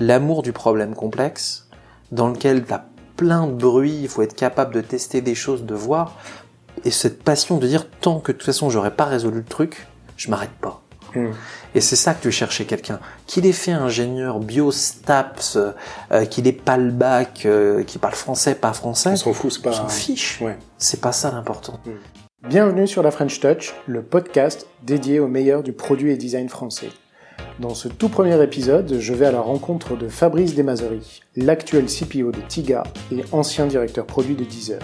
l'amour du problème complexe, dans lequel tu as plein de bruit, il faut être capable de tester des choses, de voir, et cette passion de dire tant que de toute façon j'aurais pas résolu le truc, je m'arrête pas. Hmm. Et c'est ça que tu cherchais quelqu'un. Qu'il ait fait ingénieur, bio, STAPS, euh, qu'il ait pas le bac, euh, qu'il parle français, pas français. On s'en fout, c'est On pas. s'en fiche. Ouais. C'est pas ça l'important. Bienvenue sur la French Touch, le podcast dédié au meilleur du produit et design français. Dans ce tout premier épisode, je vais à la rencontre de Fabrice Desmazeries, l'actuel CPO de Tiga et ancien directeur produit de Deezer.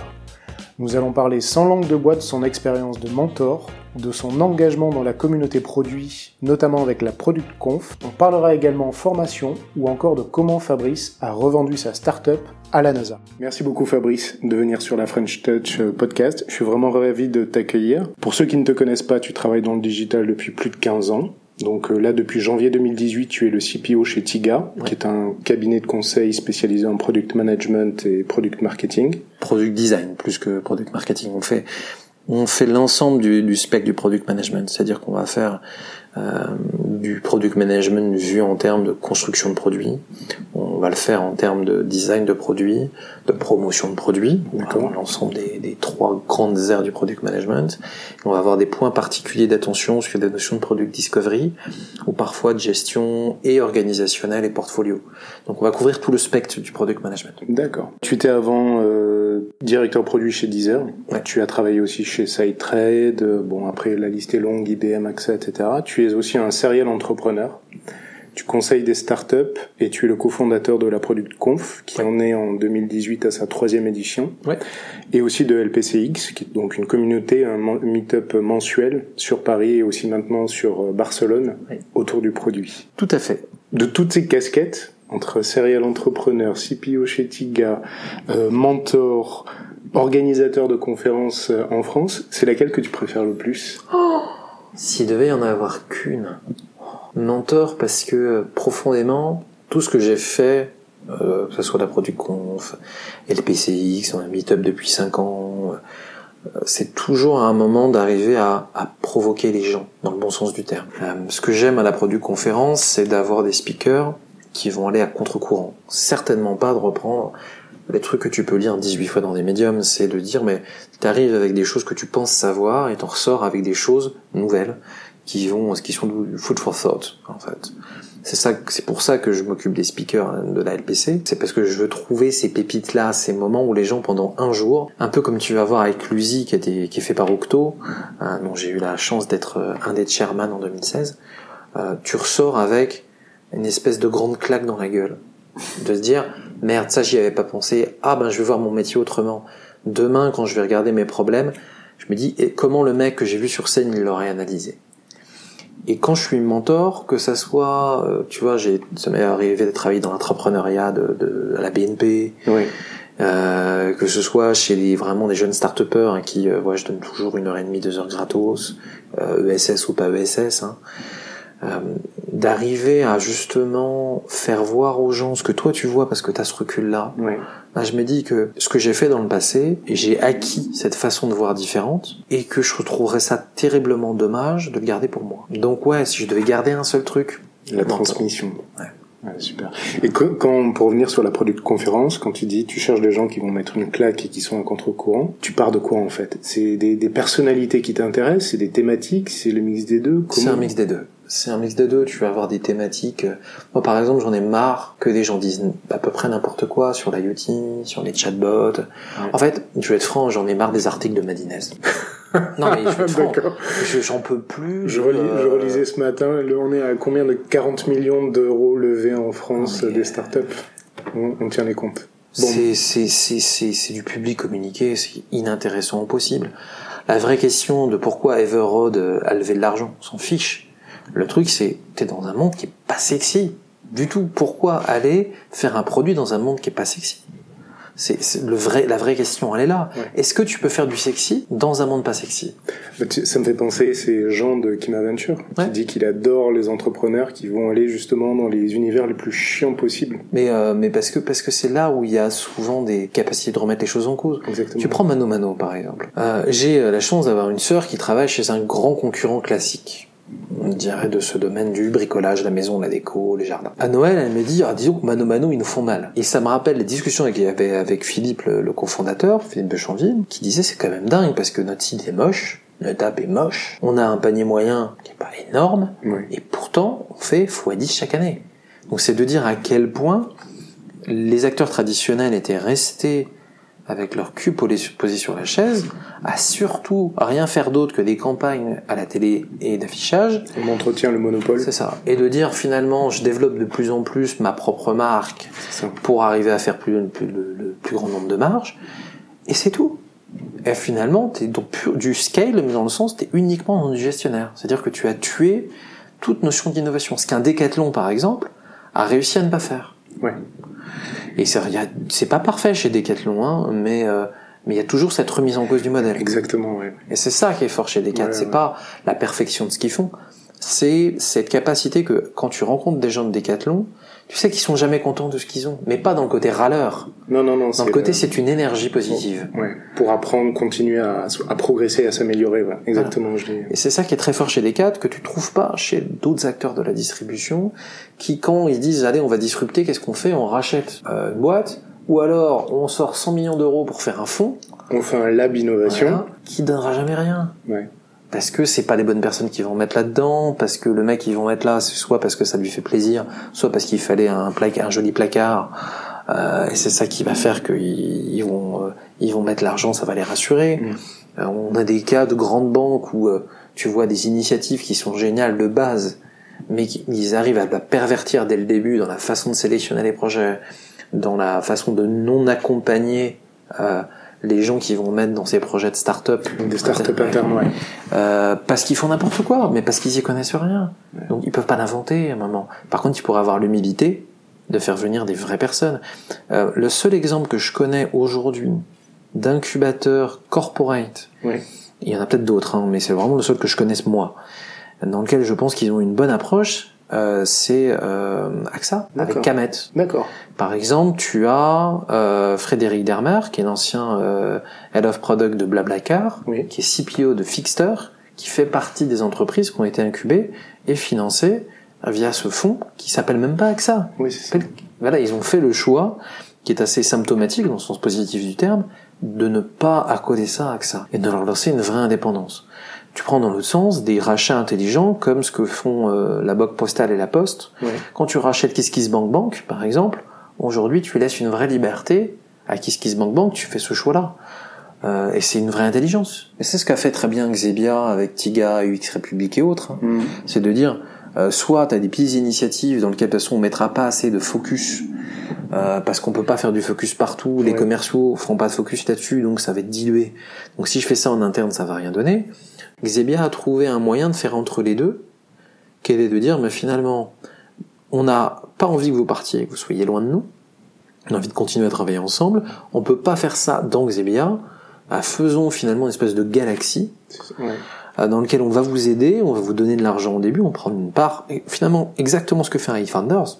Nous allons parler sans langue de bois de son expérience de mentor, de son engagement dans la communauté produit, notamment avec la Product Conf. On parlera également formation ou encore de comment Fabrice a revendu sa startup à la NASA. Merci beaucoup Fabrice de venir sur la French Touch euh, podcast. Je suis vraiment ravi de t'accueillir. Pour ceux qui ne te connaissent pas, tu travailles dans le digital depuis plus de 15 ans. Donc euh, là, depuis janvier 2018, tu es le CPO chez Tiga, qui est un cabinet de conseil spécialisé en product management et product marketing. Product design plus que product marketing. On fait, on fait l'ensemble du, du spec du product management. C'est-à-dire qu'on va faire euh, du product management vu en termes de construction de produits. On va le faire en termes de design de produits, de promotion de produits. L'ensemble des, des trois grandes aires du product management. Et on va avoir des points particuliers d'attention sur des notions de product discovery ou parfois de gestion et organisationnelle et portfolio. Donc on va couvrir tout le spectre du product management. D'accord. Tu étais avant euh, directeur produit chez Deezer. Ouais. Tu as travaillé aussi chez SideTrade. Bon, après, la liste est longue, IBM, AXA, etc. Tu es aussi un serial entrepreneur. Tu conseilles des startups et tu es le cofondateur de la Product Conf, qui en est en 2018 à sa troisième édition. Ouais. Et aussi de LPCX, qui est donc une communauté, un meet-up mensuel sur Paris et aussi maintenant sur euh, Barcelone, autour du produit Tout à fait. de toutes ces casquettes, entre serial entrepreneur, CPO chez Tiga, euh, mentor, organisateur de conférences euh, en France, c'est laquelle que tu préfères le plus? S'il devait y en avoir qu'une. Mentor parce que euh, profondément, tout ce que j'ai fait, euh, que ce soit la Conf, LPCX, on a Meetup depuis 5 ans, euh, c'est toujours à un moment d'arriver à, à provoquer les gens, dans le bon sens du terme. Euh, ce que j'aime à la Conférence, c'est d'avoir des speakers qui vont aller à contre-courant. Certainement pas de reprendre les trucs que tu peux lire 18 fois dans des médiums, c'est de dire mais t'arrives avec des choses que tu penses savoir et t'en ressors avec des choses nouvelles qui vont, qui sont du food for thought en fait. C'est ça, c'est pour ça que je m'occupe des speakers de la LPC. C'est parce que je veux trouver ces pépites là, ces moments où les gens pendant un jour, un peu comme tu vas voir avec Luzi qui était, qui est fait par Octo, hein, dont j'ai eu la chance d'être euh, un des chairman en 2016. euh, tu ressors avec une espèce de grande claque dans la gueule, de se dire merde ça j'y avais pas pensé. Ah ben je vais voir mon métier autrement. Demain quand je vais regarder mes problèmes, je me dis et comment le mec que j'ai vu sur scène il l'aurait analysé? Et quand je suis mentor, que ça soit, euh, tu vois, j'ai, ça m'est arrivé de travailler dans l'entrepreneuriat de, de à la BNP, Oui. euh, que ce soit chez les vraiment des jeunes start-upers hein, qui, euh, ouais, je donne toujours une heure et demie, deux heures gratos, euh, ESS ou pas ESS, hein, d'arriver à justement faire voir aux gens ce que toi tu vois parce que tu as ce recul-là. Oui. Bah, je me dis que ce que j'ai fait dans le passé, j'ai acquis cette façon de voir différente, et que je retrouverais ça terriblement dommage de le garder pour moi. Donc ouais, si je devais garder un seul truc, La transmission. Ouais. Ouais, super. Et que- quand, pour revenir sur la product conférence, quand tu dis tu cherches des gens qui vont mettre une claque et qui sont à contre-courant, tu pars de quoi en fait? C'est des, des personnalités qui t'intéressent, c'est des thématiques, c'est le mix des deux? C'est un mix des deux. C'est un mix des deux. Tu vas avoir des thématiques. euh, Moi, par exemple, j'en ai marre que des gens disent à peu près n'importe quoi sur l'IoT, sur les chatbots. En fait, je vais être franc, j'en ai marre des articles de Madinez. non, mais je. D'accord. Je- J'en peux plus. Je, relis- euh, je relisais ce matin, on est à combien de 40 millions d'euros levés en France mais- des startups? On, on tient les comptes. Bon. C'est du public communiqué, c'est inintéressant au possible. La vraie question de pourquoi Everroad euh, a levé de l'argent, on s'en fiche. Le truc c'est t'es dans un monde qui est pas sexy du tout. Pourquoi aller faire un produit dans un monde qui est pas sexy? C'est le vrai la vraie question, elle est là. Ouais. Est-ce que tu peux faire du sexy dans un monde pas sexy? Bah, tu- Ça me fait penser, c'est Jean de Kim Aventure qui Ouais. dit qu'il adore les entrepreneurs qui vont aller justement dans les univers les plus chiants possibles. Mais euh, mais parce que parce que c'est là où il y a souvent des capacités de remettre les choses en cause. Exactement. Tu prends Mano Mano par exemple. Euh, J'ai euh, la chance d'avoir une sœur qui travaille chez un grand concurrent classique je dirais, de ce domaine du bricolage, la maison, la déco, les jardins. À Noël, elle me dit, ah, disons que Mano Mano, ils nous font mal. Et ça me rappelle les discussions qu'il y avait avec Philippe, le, cofondateur, Philippe Bechanville, qui disait, c'est quand même dingue parce que notre site est moche, notre app est moche, on a un panier moyen qui est pas énorme, et pourtant, on fait x10 chaque année. Donc c'est de dire à quel point les acteurs traditionnels étaient restés avec leur cul posé sur la chaise, à surtout rien faire d'autre que des campagnes à la télé et d'affichage. On entretient le monopole. C'est ça. Et de dire finalement, je développe de plus en plus ma propre marque pour arriver à faire plus, le, plus grand nombre de marges. Et c'est tout. Et finalement, t'es donc du scale, mais dans le sens, t'es uniquement dans du gestionnaire. C'est-à-dire que tu as tué toute notion d'innovation. Ce qu'un décathlon, par exemple, a réussi à ne pas faire. Ouais. Et c'est pas parfait chez Decathlon, hein, mais euh, mais il y a toujours cette remise en cause du modèle. Exactement, oui. Et c'est ça qui est fort chez Decathlon. c'est pas la perfection de ce qu'ils font, c'est cette capacité que quand tu rencontres des gens de Decathlon, tu sais qu'ils sont jamais contents de ce qu'ils ont, mais pas dans le côté râleur. Non, non, non. Dans le côté, c'est une énergie positive. Ouais. Pour apprendre, continuer à, à progresser, à s'améliorer. Exactement. Je Et c'est ça qui est très fort chez Decathlon, que tu trouves pas chez d'autres acteurs de la distribution, qui quand ils disent allez, on va disrupter, qu'est-ce qu'on fait? On rachète euh, une boîte, ou alors on sort 100 millions d'euros pour faire un fonds. On fait un lab innovation. Voilà, qui donnera jamais rien. Ouais parce que c'est pas les bonnes personnes qui vont mettre là-dedans, parce que le mec ils vont mettre là, c'est soit parce que ça lui fait plaisir, soit parce qu'il fallait un placard, un joli placard, euh, et c'est ça qui va faire qu'ils ils vont euh, ils vont mettre l'argent, ça va les rassurer. Mm. Euh, on a des cas de grandes banques où euh, tu vois des initiatives qui sont géniales de base, mais ils arrivent à la pervertir dès le début dans la façon de sélectionner les projets, dans la façon de non accompagner les gens qui vont mettre dans ces projets de start-up. Des start-up internes, ouais. Euh, parce qu'ils font n'importe quoi, mais parce qu'ils y connaissent rien. Donc ils peuvent pas l'inventer à un moment. Par contre, ils pourraient avoir l'humilité de faire venir des vraies personnes. Euh, le seul exemple que je connais aujourd'hui d'incubateur corporate, il y en a peut-être d'autres, hein, mais c'est vraiment le seul que je connaisse moi, dans lequel je pense qu'ils ont une bonne approche, euh, c'est euh, AXA avec Camet. D'accord. Par exemple, tu as euh, Frédéric Dermer, qui est l'ancien euh, head of product de Blablacar, qui est CPO de Fixter, qui fait partie des entreprises qui ont été incubées et financées via ce fonds qui s'appelle même pas AXA. Oui, c'est Voilà, ils ont fait le choix qui est assez symptomatique dans le sens positif du terme, de ne pas accoder ça à AXA et de leur lancer une vraie indépendance. Tu prends dans l'autre sens des rachats intelligents comme ce que font euh, la Banque Postale et la Poste. Quand tu rachètes KissKissBankBank, Bank, par exemple, aujourd'hui tu laisses une vraie liberté à KissKissBankBank, Bank, tu fais ce choix-là. Euh, et c'est une vraie intelligence. Et c'est ce qu'a fait très bien Xebia avec Tiga, UX République et autres. Hein. Mm. C'est de dire, euh, soit tu as des petites initiatives dans lesquelles de toute façon on mettra pas assez de focus euh, parce qu'on peut pas faire du focus partout, les commerciaux feront pas de focus là-dessus, donc ça va être dilué. Donc si je fais ça en interne, ça va rien donner. Xebia a trouvé un moyen de faire entre les deux, qui est de dire, mais finalement, on n'a pas envie que vous partiez, que vous soyez loin de nous, on a envie de continuer à travailler ensemble, on peut pas faire ça dans Xebia, bah, faisons finalement une espèce de galaxie, euh, dans lequel on va vous aider, on va vous donner de l'argent au début, on prend une part, et finalement exactement ce que fait un eFounders,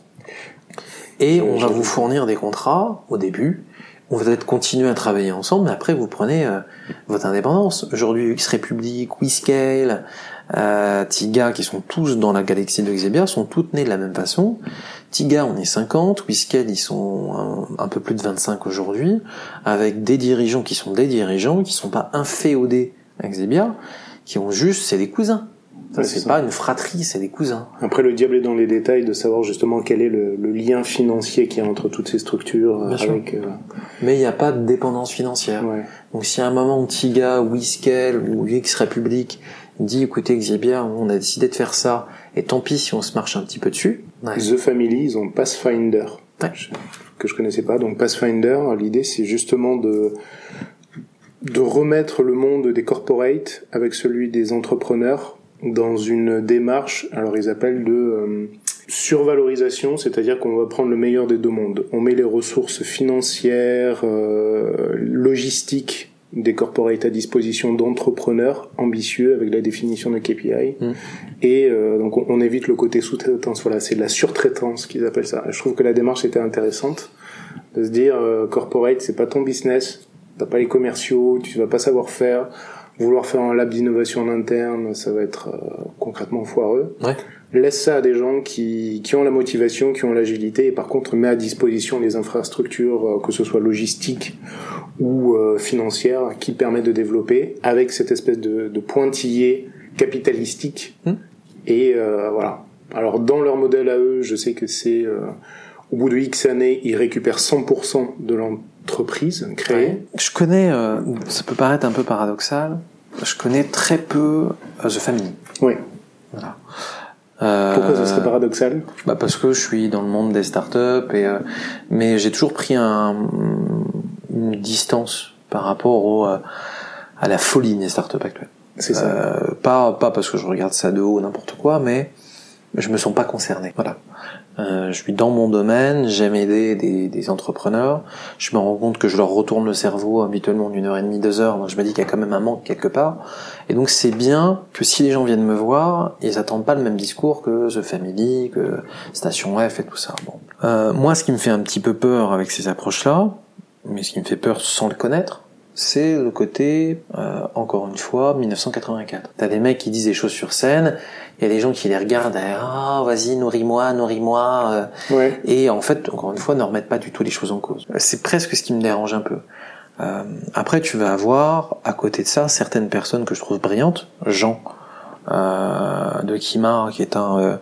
et on va vous fournir des contrats au début, on va peut-être continuer à travailler ensemble, mais après vous prenez euh, votre indépendance. Aujourd'hui, X République, WeScale, euh, Tiga, qui sont tous dans la galaxie de Xebia, sont toutes nées de la même façon. Tiga, on est 50, WeScale, ils sont un, peu plus de 25 aujourd'hui, avec des dirigeants qui sont des dirigeants, qui sont pas inféodés à Xebia, qui ont juste, c'est des cousins c'est pas une fratrie, c'est des cousins. Après, le diable est dans les détails de savoir justement quel est le, lien financier qu'il y a entre toutes ces structures. avec, euh, Mais il n'y a pas de dépendance financière. Donc si à un moment Tiga, Whiskel ou X République dit écoutez Xebia, on a décidé de faire ça, et tant pis si on se marche un petit peu dessus. The Family, ils ont Pathfinder, que je connaissais pas. Donc Pathfinder, l'idée c'est justement de de remettre le monde des corporates avec celui des entrepreneurs dans une démarche, alors ils appellent de euh, survalorisation, c'est-à-dire qu'on va prendre le meilleur des deux mondes. On met les ressources financières, euh, logistiques des corporates à disposition d'entrepreneurs ambitieux avec la définition de KPI mmh. et euh, donc on, évite le côté sous-traitance voilà c'est de la surtraitance qu'ils appellent ça je trouve que la démarche était intéressante de se dire corporate c'est pas ton business t'as pas les commerciaux, tu vas pas savoir faire. Vouloir faire un lab d'innovation en interne, ça va être euh, concrètement foireux. Ouais. Laisse ça à des gens qui, qui ont la motivation, qui ont l'agilité, et par contre mets à disposition les infrastructures, euh, que ce soit logistiques ou euh, financières, qui permettent de développer, avec cette espèce de, de pointillé capitalistique. Hmm. Et euh, voilà. Alors dans leur modèle à eux, je sais que c'est euh, au bout de X années, ils récupèrent 100% de l'entreprise créée. Je connais, euh, ça peut paraître un peu paradoxal, je connais très peu euh, The Family. Oui. Voilà. Euh, Pourquoi ce serait paradoxal bah Parce que je suis dans le monde des startups, et, euh, mais j'ai toujours pris un, une distance par rapport au, euh, à la folie des startups actuelles. C'est ça. Euh, pas, pas parce que je regarde ça de haut ou n'importe quoi, mais je me sens pas concerné. Voilà. Euh, je suis dans mon domaine, j'aime aider des, des entrepreneurs. Je me rends compte que je leur retourne le cerveau habituellement d'une heure et demie, deux heures. Donc je me dis qu'il y a quand même un manque quelque part. Et donc c'est bien que si les gens viennent me voir, ils attendent pas le même discours que The Family, que Station F et tout ça. Bon. Euh, moi, ce qui me fait un petit peu peur avec ces approches-là, mais ce qui me fait peur sans le connaître, c'est le côté, euh, encore une fois, 1984. T'as des mecs qui disent des choses sur scène, il y a des gens qui les regardent, ah vas-y nourris-moi, nourris-moi, euh, Ouais. et en fait, encore une fois, ne remettent pas du tout les choses en cause. C'est presque ce qui me dérange un peu. Euh, après, tu vas avoir, à côté de ça, certaines personnes que je trouve brillantes. Jean euh, de Kimar, qui est un, euh,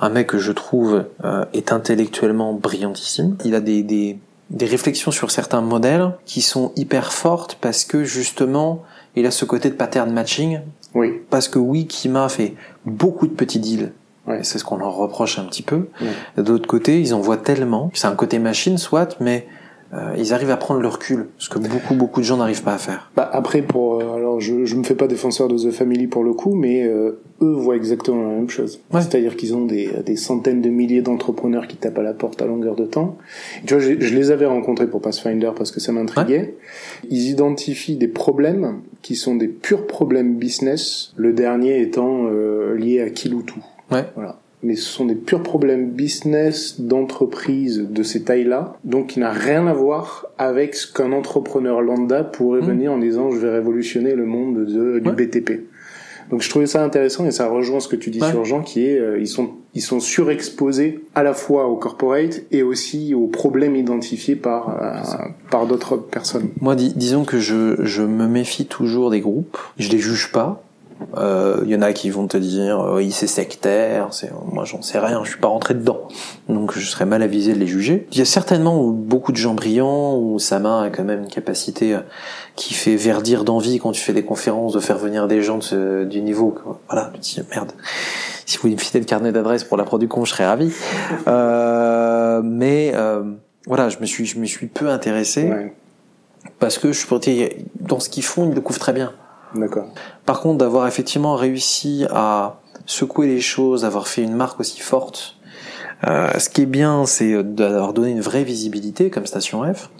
un mec que je trouve euh, est intellectuellement brillantissime. Il a des, des, des réflexions sur certains modèles qui sont hyper fortes parce que justement, il a ce côté de pattern matching. Oui. Parce que oui, Kima fait beaucoup de petits deals. Et C'est ce qu'on leur reproche un petit peu. Ouais. De l'autre côté, ils en voient tellement. C'est un côté machine, soit, mais euh, ils arrivent à prendre le recul, ce que beaucoup, beaucoup de gens n'arrivent pas à faire. Bah après pour euh, alors je je me fais pas défenseur de The Family pour le coup mais euh, eux voient exactement la même chose. Ouais. C'est-à-dire qu'ils ont des des centaines de milliers d'entrepreneurs qui tapent à la porte à longueur de temps. Tu vois je, je les avais rencontrés pour Pathfinder parce que ça m'intriguait. Ils identifient des problèmes qui sont des purs problèmes business, le dernier étant euh, lié à Kiloutou. Ouais. Voilà. Mais ce sont des purs problèmes business d'entreprise de ces tailles-là, donc qui n'a rien à voir avec ce qu'un entrepreneur lambda pourrait Mhm. venir en disant je vais révolutionner le monde de, du Ouais. BTP. Donc je trouvais ça intéressant et ça rejoint ce que tu dis Ouais. sur Jean qui est euh, ils sont ils sont surexposés à la fois au corporate et aussi aux problèmes identifiés par euh, par d'autres personnes. Moi, dis- disons que je, je me méfie toujours des groupes. Je les juge pas. Euh, Il y en a qui vont te dire, euh, oui, c'est sectaire. C'est, moi, j'en sais rien. Je suis pas rentré dedans, donc je serais mal avisé de les juger. Il y a certainement beaucoup de gens brillants où Sama a quand même une capacité euh, qui fait verdir d'envie quand tu fais des conférences de faire venir des gens de ce- du niveau. Voilà, tu dis merde. Si vous me filer le carnet d'adresse pour la Producon, je serais ravi. Euh, mais euh, voilà, je me suis, je me suis peu intéressé Ouais, parce que je suis dans ce qu'ils font, ils le couvrent très bien. Par contre, d'avoir effectivement réussi à secouer les choses, d'avoir fait une marque aussi forte, euh, ce qui est bien, c'est d'avoir donné une vraie visibilité comme Station F.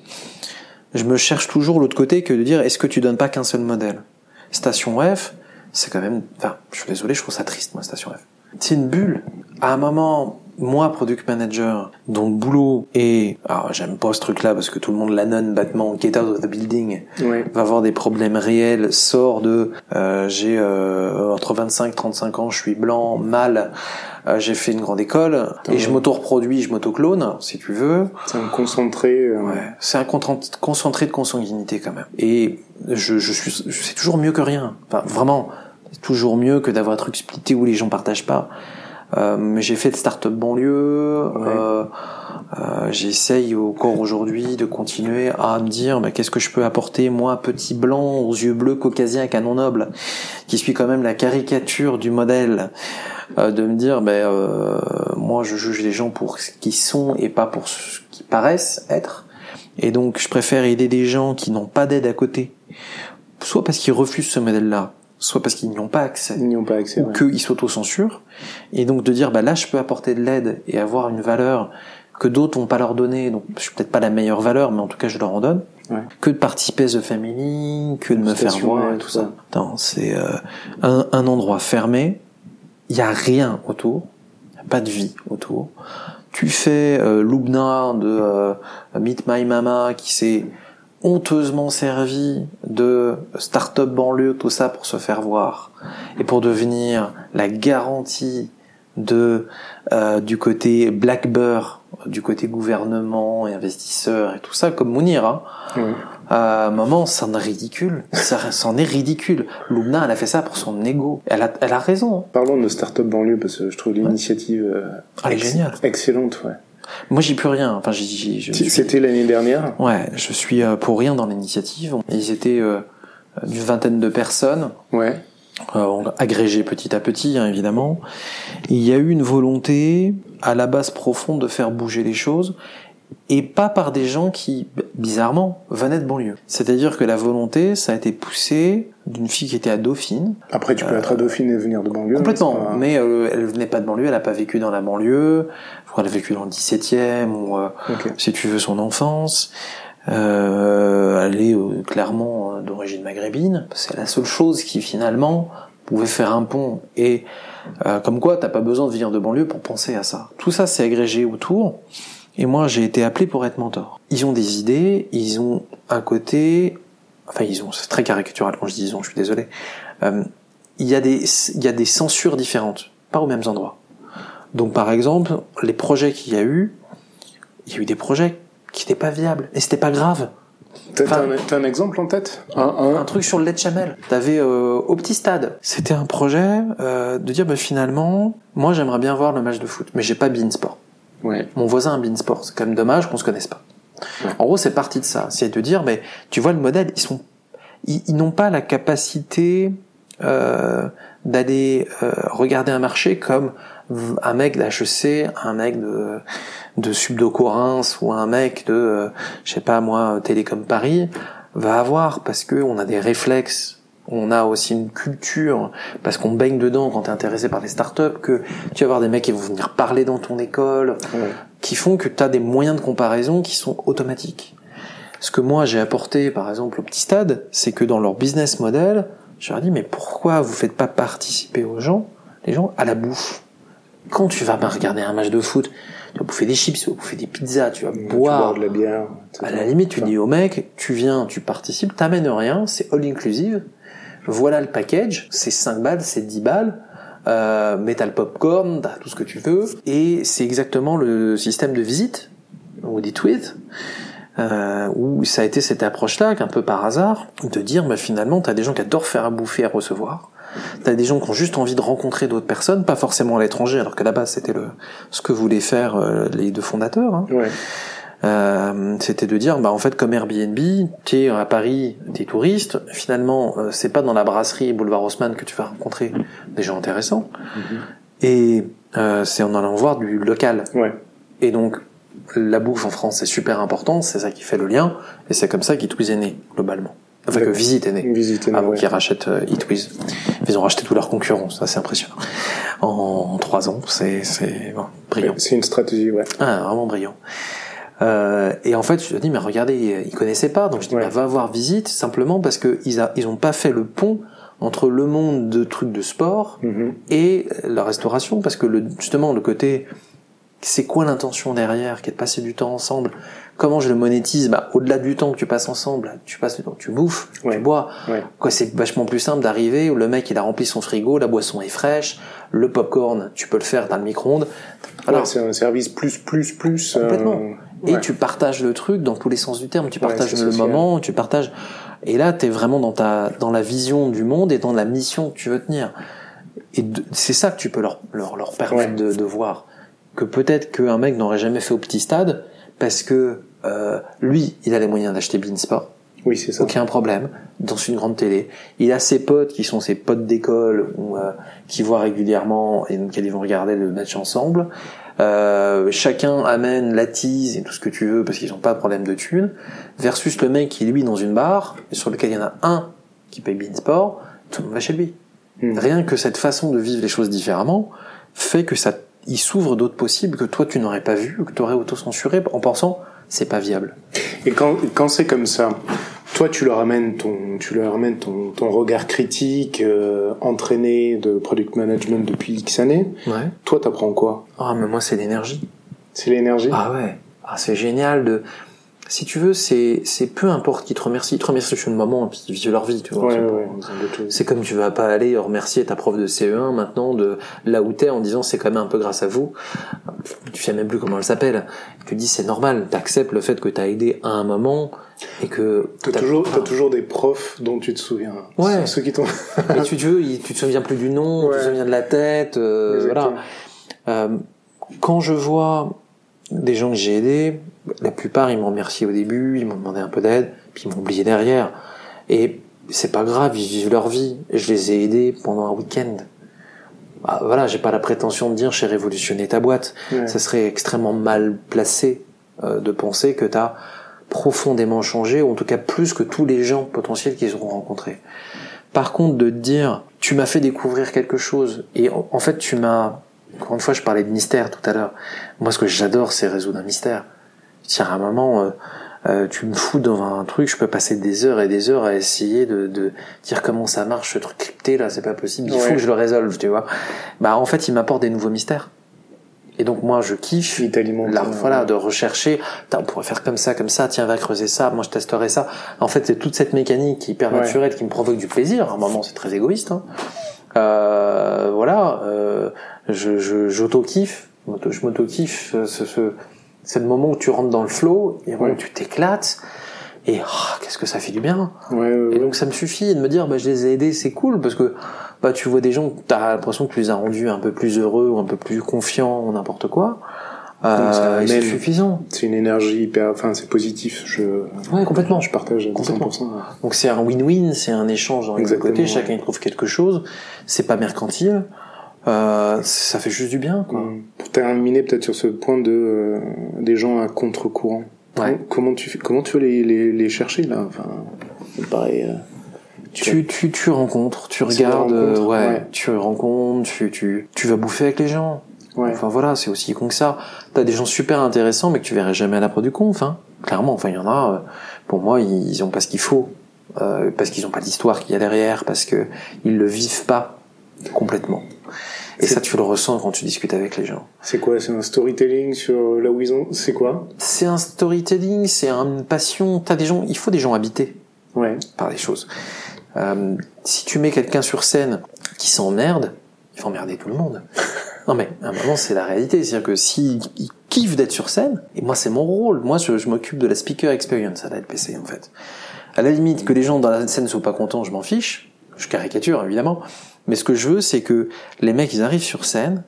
Je me cherche toujours l'autre côté que de dire est-ce que tu donnes pas qu'un seul modèle? Station F, c'est quand même, enfin, je suis désolé, je trouve ça triste moi Station F. C'est une bulle. À un moment, moi, product manager, dont le boulot est, alors j'aime pas ce truc-là parce que tout le monde l'annonce bêtement, get out of the building, Ouais. va avoir des problèmes réels, sort de euh, j'ai euh, entre 25 35 ans, je suis blanc, mâle, euh, j'ai fait une grande école et je m'auto-reproduis, je m'auto-clone, si tu veux. C'est un concentré. euh, Ouais, c'est un concentré de consanguinité quand même. Et je, je suis c'est toujours mieux que rien. Enfin vraiment, c'est toujours mieux que d'avoir un truc splitté où les gens partagent pas. Euh, mais j'ai fait de start-up banlieue. Euh, euh, J'essaye encore aujourd'hui de continuer à me dire bah, qu'est-ce que je peux apporter moi petit blanc aux yeux bleus caucasien canon noble qui suis quand même la caricature du modèle. Euh, de me dire ben euh, moi je juge les gens pour ce qu'ils sont et pas pour ce qu'ils paraissent être. Et donc je préfère aider des gens qui n'ont pas d'aide à côté soit parce qu'ils refusent ce modèle là soit parce qu'ils n'y ont pas accès Ils n'y ont pas accès. ou ouais. qu'ils s'autocensurent et donc de dire bah là je peux apporter de l'aide et avoir une valeur que d'autres vont pas leur donner donc je suis peut-être pas la meilleure valeur mais en tout cas je leur en donne Ouais. que de participer à The Family que de me faire voir et tout ça ça. c'est euh, un, un endroit fermé il y a rien autour y a pas de vie autour tu fais euh, Lubna de euh, Meet My Mama qui s'est honteusement servi de start-up banlieue, tout ça pour se faire voir et pour devenir la garantie de euh, du côté Black Bear, du côté gouvernement et investisseurs et tout ça, comme Mounir. Hein. À un moment, c'en est ridicule. C'en est ridicule. Lumna, elle a fait ça pour son ego. Elle a, elle a raison. hein. Parlons de Startup Banlieue parce que je trouve l'initiative euh, Elle est ex- géniale. excellente. Ouais. Moi, j'y peux rien. Enfin, C'était l'année dernière. Ouais, je suis euh, pour rien dans l'initiative. Ils étaient euh, une vingtaine de personnes. Ouais. euh, agrégé petit à petit, hein, évidemment. Il y a eu une volonté à la base profonde de faire bouger les choses, et pas par des gens qui, bizarrement, venaient de banlieue. C'est-à-dire que la volonté, ça a été poussé d'une fille qui était à Dauphine, Après, tu peux être à Dauphine et venir de banlieue. Euh, complètement, c'est pas- mais euh, elle venait pas de banlieue, elle a pas vécu dans la banlieue, je crois qu'elle a vécu dans le 17e, ou euh, si tu veux son enfance. Euh, elle est euh, clairement euh, d'origine maghrébine. C'est la seule chose qui finalement pouvait faire un pont. Et euh, comme quoi, t'as pas besoin de venir de banlieue pour penser à ça. Tout ça s'est agrégé autour. Et moi, j'ai été appelé pour être mentor. Ils ont des idées, ils ont un côté, enfin ils ont, c'est très caricatural quand je dis ils ont, je suis désolé. Euh, il y a des, il y a des censures différentes, pas aux mêmes endroits. Donc par exemple, les projets qu'il y a eu, il y a eu des projets qui n'étaient pas viables et c'était pas grave. T'as Enfin- un, un exemple en tête? Un, un- Un truc sur le lait de Chamel. T'avais euh, au petit stade. C'était un projet euh, de dire bah, finalement, moi j'aimerais bien voir le match de foot, mais j'ai pas Beansport. Ouais. Mon voisin a Beansport. C'est quand même dommage qu'on se connaisse pas. Ouais. En gros, c'est parti de ça. C'est de dire, mais tu vois le modèle, ils sont, ils, ils n'ont pas la capacité euh, d'aller euh, regarder un marché comme un mec d'HEC, un mec de de Subdoco Reims ou un mec de, euh, je sais pas moi, Télécom Paris va avoir parce que on a des réflexes, on a aussi une culture parce qu'on baigne dedans quand t'es intéressé par les startups que tu vas avoir des mecs qui vont venir parler dans ton école, qui font que tu as des moyens de comparaison qui sont automatiques. Ce que moi j'ai apporté par exemple au petit stade, c'est que dans leur business model, je leur ai dit mais pourquoi vous faites pas participer aux gens, les gens à la bouffe? Quand tu vas pas regarder un match de foot, tu vas bouffer des chips, tu vas bouffer des pizzas, tu vas Tu boire. bois de la bière. À la limite, tu dis au mec, tu viens, tu participes, t'amènes rien, c'est all inclusive. Voilà le package, c'est 5 balles, c'est 10 balles. Euh, mais t'as le popcorn, t'as tout ce que tu veux. Et c'est exactement le système de visite, ou des tweets, euh, où ça a été cette approche-là, qu'un peu par hasard, de dire, bah, finalement, t'as des gens qui adorent faire à bouffer, à recevoir. T'as des gens qui ont juste envie de rencontrer d'autres personnes, pas forcément à l'étranger, alors que là-bas, c'était le, ce que voulaient faire euh, les deux fondateurs. Hein. Ouais. Euh, c'était de dire bah en fait comme Airbnb t'es à Paris t'es touriste finalement euh, c'est pas dans la brasserie boulevard Haussmann que tu vas rencontrer des gens intéressants et euh, c'est en allant voir du local Ouais. et donc la bouffe en France c'est super important c'est ça qui fait le lien et c'est comme ça qu'Eatwiz est né globalement enfin que. Visite est né visite. avant ouais. qu'ils rachètent euh, Eatwiz. Ils ont racheté tous leurs concurrents, ça c'est impressionnant. En, en trois ans, c'est c'est bon, brillant. C'est une stratégie, ouais. Ah, vraiment brillant. Euh, et en fait, je me dis, mais regardez, ils connaissaient pas. Donc je dis, Ouais. bah, va voir visite, simplement parce que ils, a, ils ont pas fait le pont entre le monde de trucs de sport Mhm. et la restauration, parce que le, justement, le côté, c'est quoi l'intention derrière, qui est de passer du temps ensemble Comment je le monétise bah, Au-delà du temps que tu passes ensemble, tu passes du temps, tu bouffes, Ouais. tu bois. Ouais. Quoi, c'est vachement plus simple d'arriver où le mec il a rempli son frigo, la boisson est fraîche, le popcorn, tu peux le faire dans le micro-ondes. Ouais, c'est un service plus, plus, plus. euh, Complètement. Et tu partages le truc dans tous les sens du terme. Tu partages le social. moment, tu partages. Et là, t'es vraiment dans ta, dans la vision du monde et dans la mission que tu veux tenir. Et c'est ça que tu peux leur, leur, leur permettre de, de voir. Que peut-être qu'un mec n'aurait jamais fait au petit stade parce que euh, lui, il a les moyens d'acheter Beansport. Oui, c'est ça. Aucun problème. Dans une grande télé. Il a ses potes qui sont ses potes d'école ou euh, qui voient régulièrement et donc ils vont regarder le match ensemble. Euh, chacun amène la tease et tout ce que tu veux parce qu'ils n'ont pas de problème de thunes. Versus le mec qui lui dans une barre et sur lequel il y en a un qui paye Beansport, tout le monde va chez lui. Hmm. Rien que cette façon de vivre les choses différemment fait que ça, il s'ouvre d'autres possibles que toi tu n'aurais pas vu que tu aurais auto-censuré en pensant c'est pas viable. Et quand, quand c'est comme ça, toi, tu leur amènes ton, tu leur amènes ton, ton regard critique, euh, entraîné de product management depuis X années. Ouais. Toi, t'apprends quoi? Ah mais moi c'est l'énergie. C'est l'énergie? Ah ouais, ah, c'est génial de. Si tu veux, c'est c'est peu importe qui te remercie, ils te remercient sur le moment et puis ils vivent leur vie, tu vois. Ouais, c'est ouais, pas- ouais, c'est comme tu vas pas aller remercier ta prof de CE1 maintenant de là où t'es en disant c'est quand même un peu grâce à vous. Tu sais même plus comment elle s'appelle. Tu dis c'est normal, t'acceptes le fait que t'as aidé à un moment et que T'as t'as- toujours, t'as toujours des profs dont tu te souviens. Ouais. Ceux qui t'ont. Mais tu, tu veux, tu te souviens plus du nom, tu te souviens de la tête, euh, voilà. Euh, quand je vois des gens que j'ai aidés, la plupart ils m'ont remercié au début, ils m'ont demandé un peu d'aide, puis ils m'ont oublié derrière. Et c'est pas grave, ils vivent leur vie. Je les ai aidés pendant un week-end. Bah, voilà, j'ai pas la prétention de dire j'ai révolutionné ta boîte. Ouais. Ça serait extrêmement mal placé euh, de penser que tu as profondément changé, ou en tout cas plus que tous les gens potentiels qu'ils auront rencontrés. Par contre, de te dire, tu m'as fait découvrir quelque chose, et en, en fait, tu m'as... Encore une fois, je parlais de mystère tout à l'heure. Moi, ce que j'adore, c'est résoudre un mystère. Tiens, à un moment, euh, euh, tu me fous dans un truc, je peux passer des heures et des heures à essayer de, de dire comment ça marche, ce truc crypté, là, c'est pas possible, il faut Ouais. que je le résolve, tu vois. Bah, en fait, il m'apporte des nouveaux mystères. Et donc, moi, je kiffe là, euh, voilà, de rechercher, on pourrait faire comme ça, comme ça, tiens, va creuser ça, moi je testerai ça. En fait, c'est toute cette mécanique hyper Ouais. naturelle qui me provoque du plaisir. À un moment, c'est très égoïste. Hein. Euh, voilà, euh, je, je, j'auto-kiffe, m'auto- je m'auto-kiffe euh, ce, ce, c'est le moment où tu rentres dans le flow, et où Ouais. tu t'éclates, et oh, qu'est-ce que ça fait du bien. Ouais, ouais, Et ouais. donc ça me suffit de me dire, bah, je les ai aidés, c'est cool, parce que bah, tu vois des gens tu as l'impression que tu les as rendus un peu plus heureux ou un peu plus confiants ou n'importe quoi. Euh, c'est suffisant. C'est une énergie hyper. Enfin, c'est positif. Je. Ouais, complètement. Je partage à Complètement. 100%. Donc c'est un win-win, c'est un échange dans les Exactement, côtés, ouais. chacun y trouve quelque chose, c'est pas mercantile, euh, ça fait juste du bien, quoi. Mm. Pour terminer peut-être sur ce point de euh, des gens à contre-courant. Ouais. Comment tu comment tu vas les, les, les chercher là? Enfin, paraît. euh, Tu, tu, tu rencontres, tu C'est des regardes, euh, rencontres, ouais, ouais. tu rencontres, tu, tu, tu vas bouffer avec les gens. Ouais. Enfin voilà, c'est aussi con que ça. T'as des gens super intéressants, mais que tu verrais jamais à la pro du conf, hein. Clairement, enfin il y en a. euh, Pour moi, ils, ils ont pas ce qu'il faut, euh, parce qu'ils ont pas l'histoire qu'il y a derrière, parce que ils le vivent pas complètement. Et ça, tu le ressens quand tu discutes avec les gens. C'est quoi C'est un storytelling sur là où ils ont. C'est quoi? C'est un storytelling, c'est une passion. T'as des gens, il faut des gens habités Ouais. par les choses. Euh, si tu mets quelqu'un sur scène qui s'emmerde, il faut emmerder tout le monde. Non mais à un moment c'est la réalité, c'est-à-dire que s'il il kiffe d'être sur scène, et moi c'est mon rôle, moi je, je m'occupe de la speaker experience à la LPC en fait. À la limite que les gens dans la scène soient pas contents, je m'en fiche, je caricature évidemment, mais ce que je veux c'est que les mecs ils arrivent sur scène,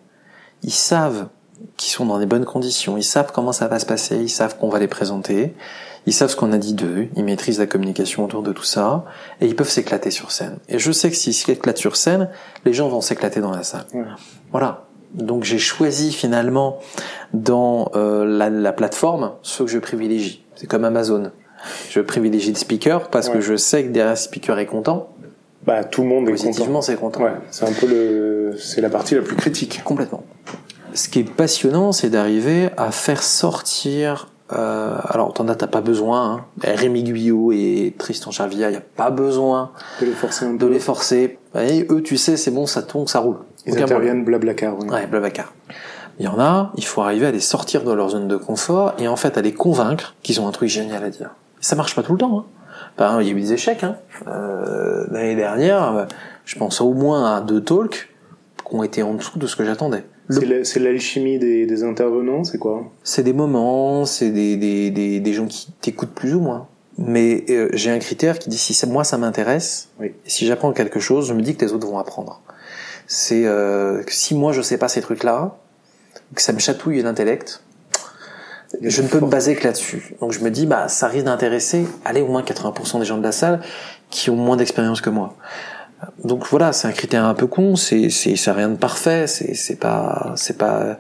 ils savent qu'ils sont dans des bonnes conditions, ils savent comment ça va se passer, ils savent qu'on va les présenter, ils savent ce qu'on a dit d'eux, ils maîtrisent la communication autour de tout ça, et ils peuvent s'éclater sur scène. Et je sais que s'ils s'éclatent sur scène, les gens vont s'éclater dans la salle. Voilà. Donc j'ai choisi finalement dans euh, la, la plateforme ce que je privilégie. C'est comme Amazon. Je privilégie le speaker parce que je sais que derrière le speaker est content. Bah tout le monde est content. Positivement, c'est content. Ouais. C'est un peu le. C'est la partie la plus critique. Complètement. Ce qui est passionnant, c'est d'arriver à faire sortir. Euh, alors, t'en as, t'as pas besoin. Hein. Rémi Guyot et Tristan Charvilla, il y a pas besoin De les forcer un de peu. les forcer. Et eux, tu sais, c'est bon, ça tourne, ça roule. Ils Aucun interviennent blablacar. Problème. Ouais, blablacar. Il y en a, il faut arriver à les sortir de leur zone de confort et en fait à les convaincre qu'ils ont un truc génial à dire. Ça marche pas tout le temps. Hein. Enfin, il y a eu des échecs. Hein. Euh, L'année dernière, euh, je pense au moins à deux talks qui ont été en dessous de ce que j'attendais. Le C'est la- C'est l'alchimie des, des intervenants, c'est quoi? C'est des moments, c'est des, des, des, des gens qui t'écoutent plus ou moins. Mais euh, j'ai un critère qui dit si moi ça m'intéresse, Oui. si j'apprends quelque chose, je me dis que les autres vont apprendre. C'est euh, que si moi je sais pas ces trucs-là, que ça me chatouille l'intellect, je ne peux me baser que là-dessus. Donc je me dis bah ça risque d'intéresser, allez au moins 80% des gens de la salle qui ont moins d'expérience que moi. Donc voilà, c'est un critère un peu con, c'est c'est c'est rien de parfait, c'est c'est pas c'est pas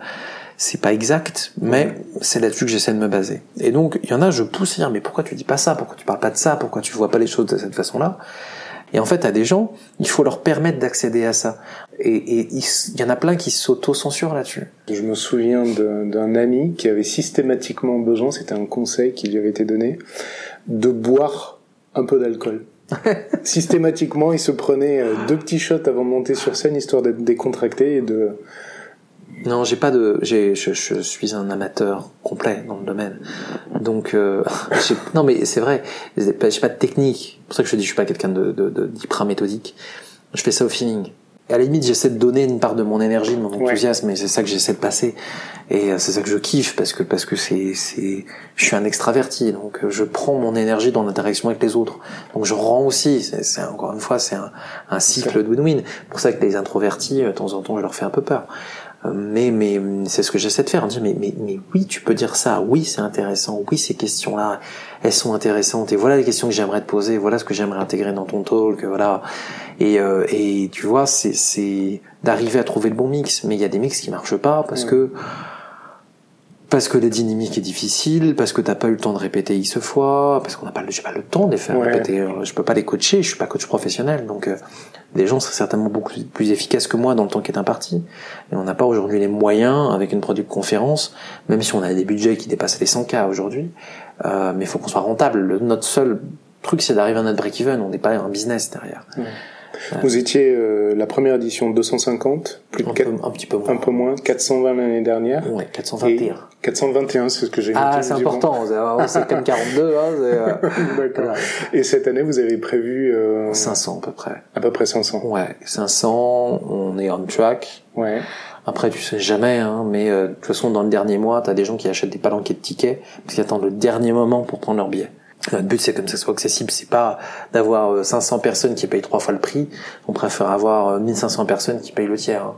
c'est pas exact, mais c'est là-dessus que j'essaie de me baser. Et donc il y en a, je pousse à dire mais pourquoi tu dis pas ça, pourquoi tu parles pas de ça, pourquoi tu vois pas les choses de cette façon-là? Et en fait, à des gens, il faut leur permettre d'accéder à ça. Et et il il y en a plein qui s'auto-censurent là-dessus. Je me souviens d'un d'un ami qui avait systématiquement besoin, c'était un conseil qui lui avait été donné, de boire un peu d'alcool. systématiquement, il se prenait euh, deux petits shots avant de monter sur scène, histoire d'être décontracté et de Non, j'ai pas de, j'ai, je, je suis un amateur complet dans le domaine. Donc, euh, non mais c'est vrai, j'ai pas, pas de technique. C'est pour ça que je dis, je suis pas quelqu'un de, d'hyper méthodique. Je fais ça au feeling. Et à la limite, j'essaie de donner une part de mon énergie, de mon Ouais. enthousiasme, et c'est ça que j'essaie de passer. Et euh, c'est ça que je kiffe parce que parce que c'est c'est, je suis un extraverti, donc euh, je prends mon énergie dans l'interaction avec les autres. Donc je rends aussi. C'est, c'est encore une fois, c'est un, un cycle de win-win. C'est pour ça que les introvertis, euh, de temps en temps, je leur fais un peu peur. Mais mais c'est ce que j'essaie de faire. Dire mais mais mais oui, tu peux dire ça. Oui, c'est intéressant. Oui, ces questions-là, elles sont intéressantes. Et voilà les questions que j'aimerais te poser. Voilà ce que j'aimerais intégrer dans ton talk. Voilà. Et euh, et tu vois, c'est c'est d'arriver à trouver le bon mix. Mais il y a des mix qui marchent pas parce que parce que la dynamique est difficile, parce que t'as pas eu le temps de répéter X fois, parce qu'on n'a pas, le- j'ai pas le temps de les faire Ouais. répéter. Euh, Je peux pas les coacher, je suis pas coach professionnel, donc euh, les gens seraient certainement beaucoup plus efficaces que moi dans le temps qui est imparti. Et on n'a pas aujourd'hui les moyens avec une product conférence, même si on a des budgets qui dépassent les 100K aujourd'hui, euh, mais il faut qu'on soit rentable. Le- notre seul truc, c'est d'arriver à notre break-even. On n'est pas un business derrière. Vous étiez euh, la première édition 250, plus de Un, 4 peu, un petit peu moins. un peu moins, 420 l'année dernière. Ouais, 421. 421, c'est ce que j'ai noté. Ah, c'est important. C'est- C'est comme 42. Hein, euh, D'accord. voilà. Et cette année, vous avez prévu euh, 500 à peu près. à peu près 500. Ouais, 500, on est on track. Ouais. Après, tu sais jamais, hein, mais euh, de toute façon, dans le dernier mois, t'as des gens qui achètent des palanquets de tickets parce qu'ils attendent le dernier moment pour prendre leur billet. Notre but, c'est comme ça soit accessible. C'est pas d'avoir euh, 500 personnes qui payent trois fois le prix. On préfère avoir euh, 1500 personnes qui payent le tiers. hein.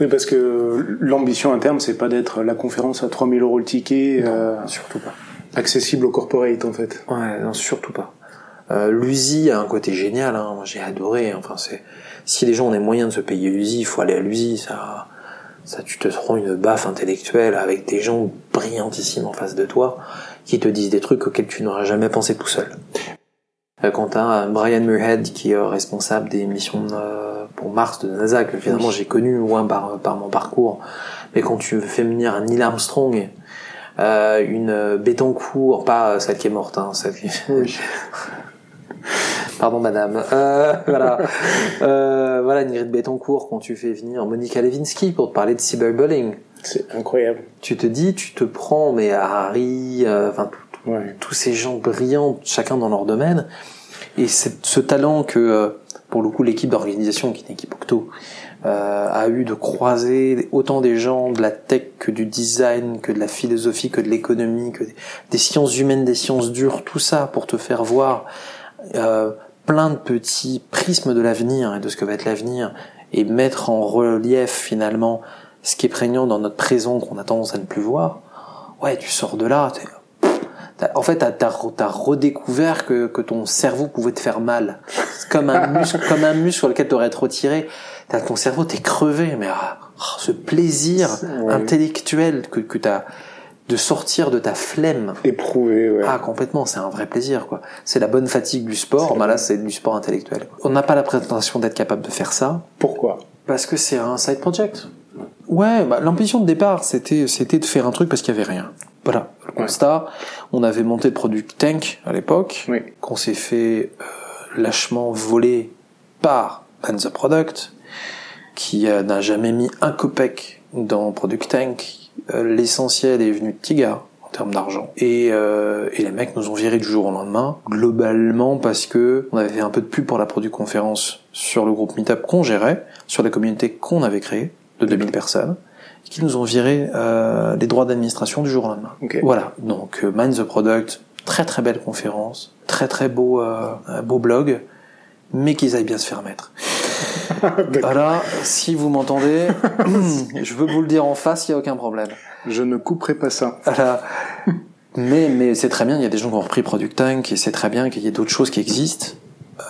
Oui, parce que l'ambition à terme, c'est pas d'être la conférence à 3000 euros le ticket, euh, Surtout pas. accessible au corporate en fait. Ouais, non, surtout pas. Euh, L'USI a un côté génial, hein. Moi, j'ai adoré. Enfin, c'est si les gens ont les moyens de se payer l'USI, il faut aller à l'USI. Ça, ça, tu te prends une baffe intellectuelle avec des gens brillantissimes en face de toi qui te disent des trucs auxquels tu n'aurais jamais pensé tout seul. Euh, Quand t'as Brian Muirhead qui est euh, responsable des missions euh, pour Mars de NASA, que finalement j'ai connu loin par, par mon parcours, mais quand tu fais venir un Neil Armstrong, euh, une euh, Bettencourt, pas celle qui est morte, hein, celle qui... Oui. Pardon madame. Euh, voilà. Euh, voilà Ingrid Bettencourt quand tu fais venir Monica Lewinsky pour te parler de cyberbullying. C'est incroyable. Tu te dis, tu te prends mais à Harry, euh, enfin Ouais. tous ces gens brillants, chacun dans leur domaine, et c'est ce talent que euh, pour le coup l'équipe d'organisation qui est une équipe Octo euh, a eu de croiser autant des gens de la tech que du design, que de la philosophie, que de l'économie, que des, des sciences humaines, des sciences dures, tout ça pour te faire voir euh, plein de petits prismes de l'avenir et de ce que va être l'avenir et mettre en relief finalement ce qui est prégnant dans notre présent qu'on a tendance à ne plus voir. Ouais, tu sors de là, En fait, t'as as, redécouvert que, que ton cerveau pouvait te faire mal. Comme un muscle, comme un muscle sur lequel t'aurais été retiré. T'as ton cerveau, t'es crevé, mais ah, ah, ce plaisir Ouais. intellectuel que, que t'as de sortir de ta flemme. Éprouvé, ouais. Ah, complètement, c'est un vrai plaisir, quoi. C'est la bonne fatigue du sport, bah là, c'est du sport intellectuel. On n'a pas la prétention d'être capable de faire ça, Pourquoi? Parce que c'est un side project. Ouais, bah, l'ambition de départ, c'était, c'était de faire un truc parce qu'il y avait rien. Voilà, le constat. On avait monté le produit Tank à l'époque, Oui. qu'on s'est fait euh, lâchement voler par And the Product, qui euh, n'a jamais mis un copec dans Product Tank. Euh, L'essentiel est venu de Tiga en termes d'argent. Et, euh, et les mecs nous ont viré du jour au lendemain, globalement parce que on avait fait un peu de pub pour la Product Conférence sur le groupe Meetup qu'on gérait, sur la communauté qu'on avait créée, de 2000 personnes, qui nous ont viré euh, les droits d'administration du jour au lendemain. Voilà, donc euh, Mind the Product, très très belle conférence, très très beau, euh, beau blog, mais qu'ils aillent bien se faire mettre. Voilà, si vous m'entendez, je veux vous le dire en face, il n'y a aucun problème. Je ne couperai pas ça. Voilà. Mais, mais c'est très bien, il y a des gens qui ont repris Product Tank et c'est très bien qu'il y ait d'autres choses qui existent.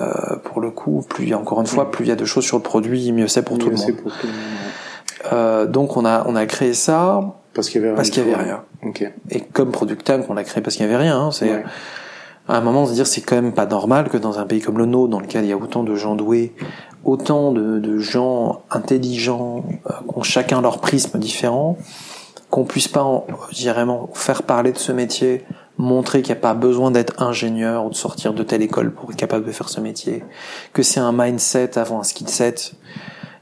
Euh, pour le coup, plus il y a encore une fois, plus il y a de choses sur le produit, mieux c'est pour tout le monde. pour tout le monde, ouais. Euh, donc on a on a créé ça Parce qu'il y avait parce rien qu'il y avait rien. Ok. Et comme Product Tank, on l'a créé parce qu'il y avait rien. hein. C'est Ouais. à un moment de se dire c'est quand même pas normal que dans un pays comme le nôtre, dans lequel il y a autant de gens doués, autant de, de gens intelligents, euh, qui ont chacun leur prisme différent, qu'on puisse pas, en- je dirais vraiment, faire parler de ce métier, montrer qu'il n'y a pas besoin d'être ingénieur ou de sortir de telle école pour être capable de faire ce métier, que c'est un mindset avant un skill set.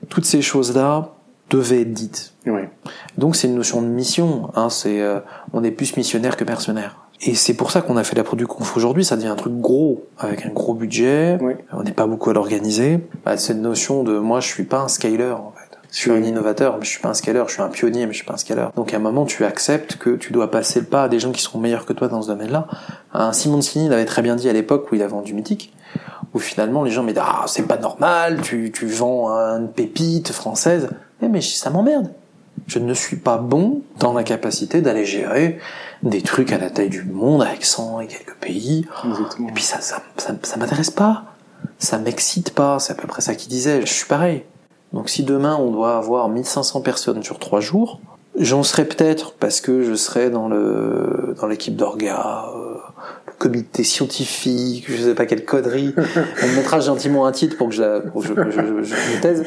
Toutes ces choses-là, devait être dite. Ouais. Donc c'est une notion de mission. Hein, c'est euh, on est plus missionnaire que mercenaire. Et c'est pour ça qu'on a fait la produit conf aujourd'hui. Ça devient un truc gros avec un gros budget. Ouais. On n'est pas beaucoup à l'organiser. Bah, cette notion de moi je suis pas un scaler en fait. Je suis un innovateur, mais je suis pas un scaler. Je suis un pionnier, mais je suis pas un scaler. Donc à un moment tu acceptes que tu dois passer le pas à des gens qui seront meilleurs que toi dans ce domaine-là. Un Simoncini l'avait très bien dit à l'époque où il a vendu Mythique où finalement les gens me disent ah c'est pas normal, tu, tu vends une pépite française. Eh, mais ça m'emmerde. Je ne suis pas bon dans la capacité d'aller gérer des trucs à la taille du monde avec 100 et quelques pays. Exactement. Et puis ça, ça, ça, ça m'intéresse pas. Ça m'excite pas. C'est à peu près ça qu'il disait. Je suis pareil. Donc si demain on doit avoir 1500 personnes sur trois jours, j'en serai peut-être parce que je serai dans le dans l'équipe d'orga, euh, comité scientifique, je sais pas quelle connerie. On me mettra gentiment un titre pour que je la, pour que je, je, je, je me taise.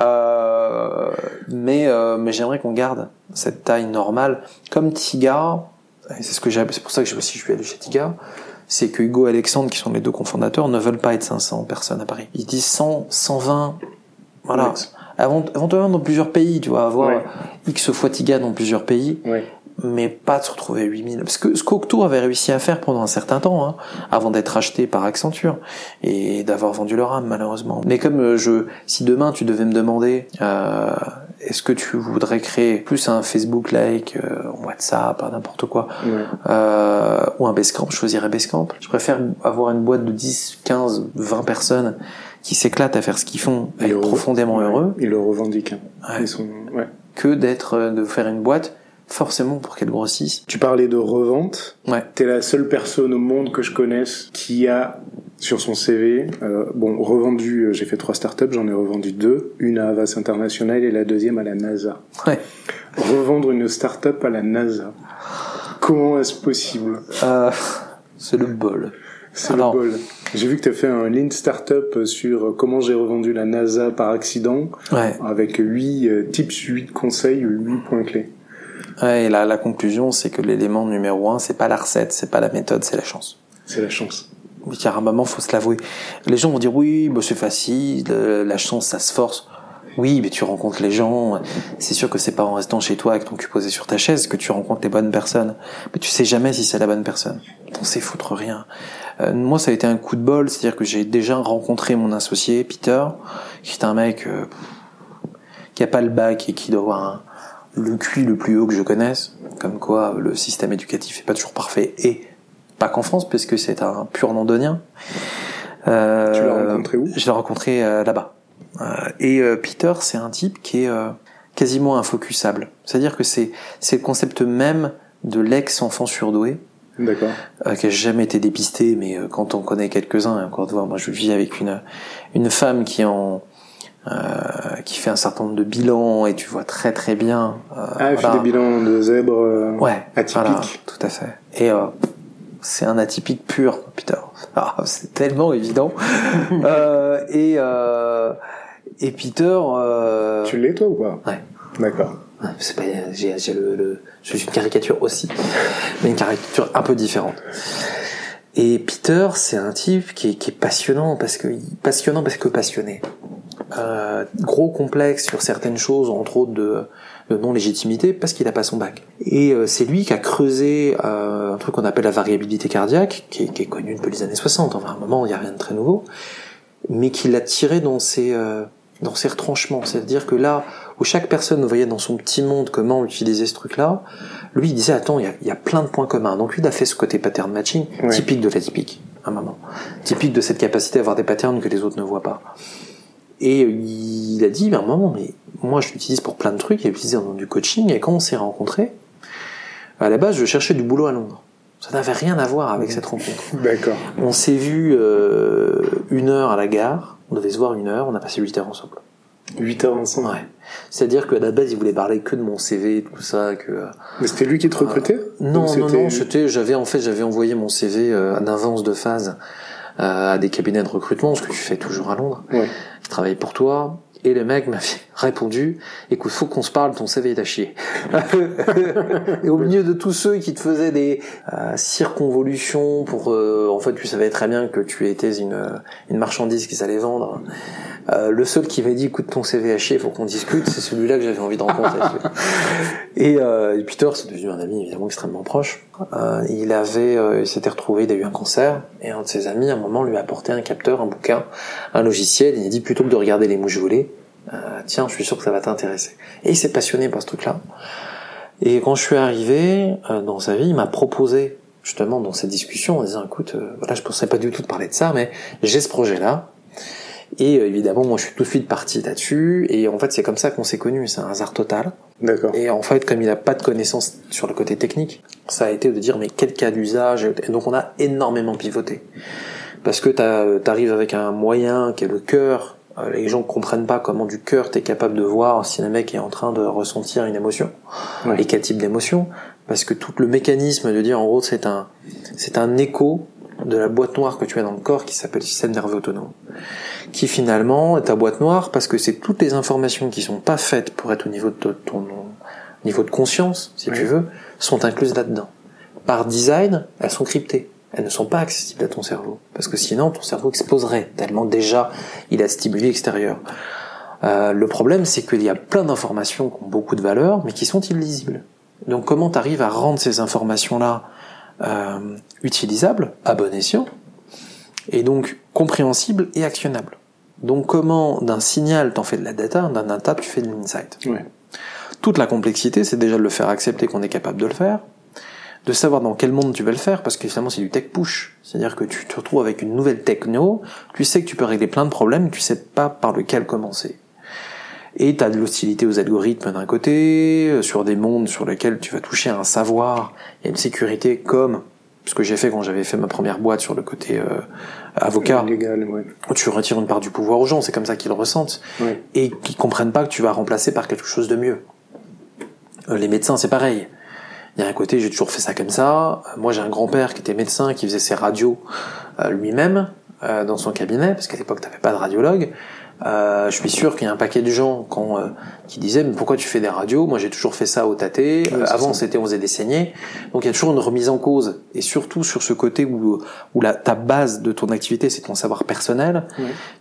Euh, mais euh, mais j'aimerais qu'on garde cette taille normale comme Tiga. C'est ce que j'ai. C'est pour ça que je aussi je suis allé chez Tiga. C'est que Hugo et Alexandre, qui sont les deux cofondateurs, ne veulent pas être 500 personnes à Paris. Ils disent 100, 120. Voilà. Avant- Éventuellement dans plusieurs pays, tu vois, avoir Ouais. X fois Tiga dans plusieurs pays, Ouais. Mais pas de se retrouver à 8000. Parce que ce qu'Octo avait réussi à faire pendant un certain temps, hein, avant d'être acheté par Accenture, et d'avoir vendu leur âme, malheureusement. Mais comme euh, je, si demain tu devais me demander, euh, est-ce que tu voudrais créer plus un Facebook-like, euh, WhatsApp, n'importe quoi, euh, ou un Basecamp, je choisirais Basecamp. Je préfère avoir une boîte de 10, 15, 20 personnes qui s'éclatent à faire ce qu'ils font, Et être profondément ouais. heureux, Ils le revendiquent. hein. Ouais. Ils sont... ouais. que d'être, euh, de faire une boîte forcément pour qu'elle grossisse. Tu parlais de revente. Ouais. T'es la seule personne au monde que je connaisse qui a sur son CV, euh, bon, revendu, euh, j'ai fait trois startups, j'en ai revendu deux, une à Avas International et la deuxième à la NASA. Ouais. Revendre une startup à la NASA. Comment est-ce possible Euh, c'est le bol. C'est Alors- le bol. J'ai vu que tu as fait un lean startup sur comment j'ai revendu la NASA par accident, Ouais. avec 8 tips, 8 conseils, 8 points clés. Ouais, et la, la conclusion, c'est que l'élément numéro un, c'est pas la recette, c'est pas la méthode, c'est la chance. C'est la chance. Oui, car à un moment, faut se l'avouer. Les gens vont dire oui, bah, c'est facile, euh, la chance, ça se force. Oui, mais tu rencontres les gens. C'est sûr que c'est pas en restant chez toi avec ton cul posé sur ta chaise que tu rencontres les bonnes personnes. Mais tu sais jamais si c'est la bonne personne. T'en sais foutre rien. Euh, moi, ça a été un coup de bol, c'est-à-dire que j'ai déjà rencontré mon associé, Peter, qui est un mec euh, qui a pas le bac et qui doit avoir un- le QI le plus haut que je connaisse. Comme quoi, le système éducatif est pas toujours parfait et pas qu'en France, puisque c'est un pur londonien. Euh, Tu l'as rencontré où? Je l'ai rencontré euh, là-bas. Euh, et euh, Peter, c'est un type qui est euh, quasiment infocusable. C'est-à-dire que c'est c'est le concept même de l'ex-enfant surdoué, D'accord. euh, qui a jamais été dépisté, mais euh, quand on connaît quelques-uns, encore de voir, moi je vis avec une une femme qui est en euh, qui fait un certain nombre de bilans et tu vois très très bien. euh, Ah, il fait des bilans de zèbres euh, Ouais, atypiques. voilà, tout à fait. Et euh, c'est un atypique pur, Peter. Ah, c'est tellement évident. euh, et euh, et Peter, euh, Tu l'es toi ou pas Ouais. D'accord. C'est pas, j'ai, j'ai le, le- je suis une caricature aussi, mais une caricature un peu différente. Et Peter, c'est un type qui est, qui est passionnant parce que passionnant parce que passionné. Euh, gros complexe sur certaines choses, entre autres de, de non-légitimité, parce qu'il a pas son bac. Et euh, c'est lui qui a creusé euh, un truc qu'on appelle la variabilité cardiaque, qui est, qui est connu depuis les années 60. Enfin, à un moment, il n'y a rien de très nouveau, mais qui l'a tiré dans ses euh, dans ses retranchements. C'est-à-dire que là, où chaque personne voyait dans son petit monde comment utiliser ce truc-là, lui il disait attends, il y a, il y a plein de points communs. Donc lui il a fait ce côté pattern matching, typique de l'atypique, à un moment. Typique de cette capacité à avoir des patterns que les autres ne voient pas. Et euh, il a dit, à un moment, mais moi je l'utilise pour plein de trucs, il utilisé dans du coaching, et quand on s'est rencontrés, à la base je cherchais du boulot à Londres. Ça n'avait rien à voir avec cette rencontre. D'accord. On s'est vu euh, une heure à la gare, on devait se voir une heure, on a passé huit heures ensemble. 8 heures ensemble. Ouais. C'est-à-dire qu'à la base, il voulait parler que de mon CV, tout ça, que euh, Mais c'était lui qui te recrutait? non, Ou non, non, c'était, j'avais en fait, j'avais envoyé mon CV euh, en avance de phase euh, à des cabinets de recrutement, ce que tu fais toujours à Londres, Ouais. qui travaillent pour toi. Et le mec m'a répondu, écoute, faut qu'on se parle, ton CV est à chier. et au milieu de tous ceux qui te faisaient des euh, circonvolutions pour, euh, en fait, tu savais très bien que tu étais une, une marchandise qu'ils allaient vendre. Euh, le seul qui m'a dit, écoute, ton CV à chier, faut qu'on discute, c'est celui-là que j'avais envie de rencontrer. et, euh, et, Peter, c'est devenu un ami évidemment extrêmement proche. Euh, il avait, euh, il s'était retrouvé, il a eu un cancer, et un de ses amis, à un moment, lui a apporté un capteur, un bouquin, un logiciel. Il a dit, plutôt que de regarder les mouches voler, euh, tiens, je suis sûr que ça va t'intéresser. Et il s'est passionné par ce truc-là. Et quand je suis arrivé euh, dans sa vie, il m'a proposé justement dans cette discussion en disant écoute, euh, voilà, je pensais pas du tout de parler de ça, mais j'ai ce projet-là. Et euh, évidemment, moi, je suis tout de suite parti là-dessus. Et en fait, c'est comme ça qu'on s'est connus. C'est un hasard total. D'accord. Et en fait, comme il n'a pas de connaissances sur le côté technique, ça a été de dire mais quel cas d'usage. Et donc, on a énormément pivoté parce que tu arrives avec un moyen qui est le cœur euh, les gens comprennent pas comment du cœur tu es capable de voir si le mec est en train de ressentir une émotion Ouais. et quel type d'émotion parce que tout le mécanisme de dire en gros c'est un c'est un écho de la boîte noire que tu as dans le corps qui s'appelle le système nerveux autonome qui finalement est ta boîte noire parce que c'est toutes les informations qui sont pas faites pour être au niveau de ton, niveau de conscience si tu veux sont incluses là-dedans. Par design elles sont cryptées elles ne sont pas accessibles à ton cerveau parce que sinon ton cerveau exploserait tellement déjà il a stimuli extérieur euh, le problème, c'est qu'il y a plein d'informations qui ont beaucoup de valeur, mais qui sont illisibles. Donc, comment tu arrives à rendre ces informations-là euh, utilisables, à bon escient, et donc compréhensibles et actionnables? Donc, comment d'un signal t'en fais de la data, d'un data tu fais de l'insight? Toute la complexité, c'est déjà de le faire accepter qu'on est capable de le faire, de savoir dans quel monde tu vas le faire, parce que finalement c'est du tech push. C'est-à-dire que tu te retrouves avec une nouvelle techno, tu sais que tu peux régler plein de problèmes, tu sais pas par lequel commencer. Et tu as de l'hostilité aux algorithmes d'un côté, euh, sur des mondes sur lesquels tu vas toucher à un savoir, a une sécurité comme ce que j'ai fait quand j'avais fait ma première boîte sur le côté euh, avocat, Légal, ouais. où tu retires une part du pouvoir aux gens, c'est comme ça qu'ils le ressentent, Ouais. et qu'ils comprennent pas que tu vas remplacer par quelque chose de mieux. Euh, les médecins, c'est pareil. Il y a un côté, j'ai toujours fait ça comme ça. Euh, Moi, j'ai un grand-père qui était médecin, qui faisait ses radios euh, lui-même euh, dans son cabinet, parce qu'à l'époque, t'avais pas de radiologue. Euh, je suis sûr qu'il y a un paquet de gens quand, euh, qui disaient mais pourquoi tu fais des radios? Moi j'ai toujours fait ça au tâté. Euh, avant c'était on faisait des saignées. Donc il y a toujours une remise en cause et surtout sur ce côté où où la ta base de ton activité c'est ton savoir personnel.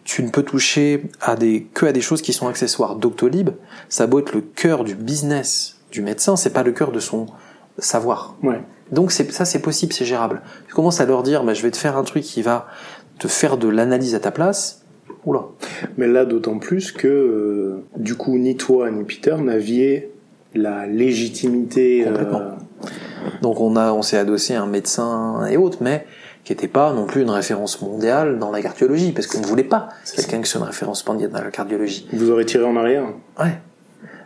Tu ne peux toucher à des que à des choses qui sont accessoires. Doctolib, ça beau être le cœur du business du médecin, c'est pas le cœur de son savoir. Ouais. Donc c'est ça c'est possible, c'est gérable. Tu commences à leur dire bah, je vais te faire un truc qui va te faire de l'analyse à ta place. Oula. Mais là, d'autant plus que, euh, du coup, ni toi ni Peter n'aviez la légitimité. Complètement. euh, Donc on a, on s'est adossé à un médecin et autres, mais qui n'était pas non plus une référence mondiale dans la cardiologie, parce qu'on ne voulait pas quelqu'un qui soit une référence mondiale dans la cardiologie. vous aurez tiré en arrière. Ouais.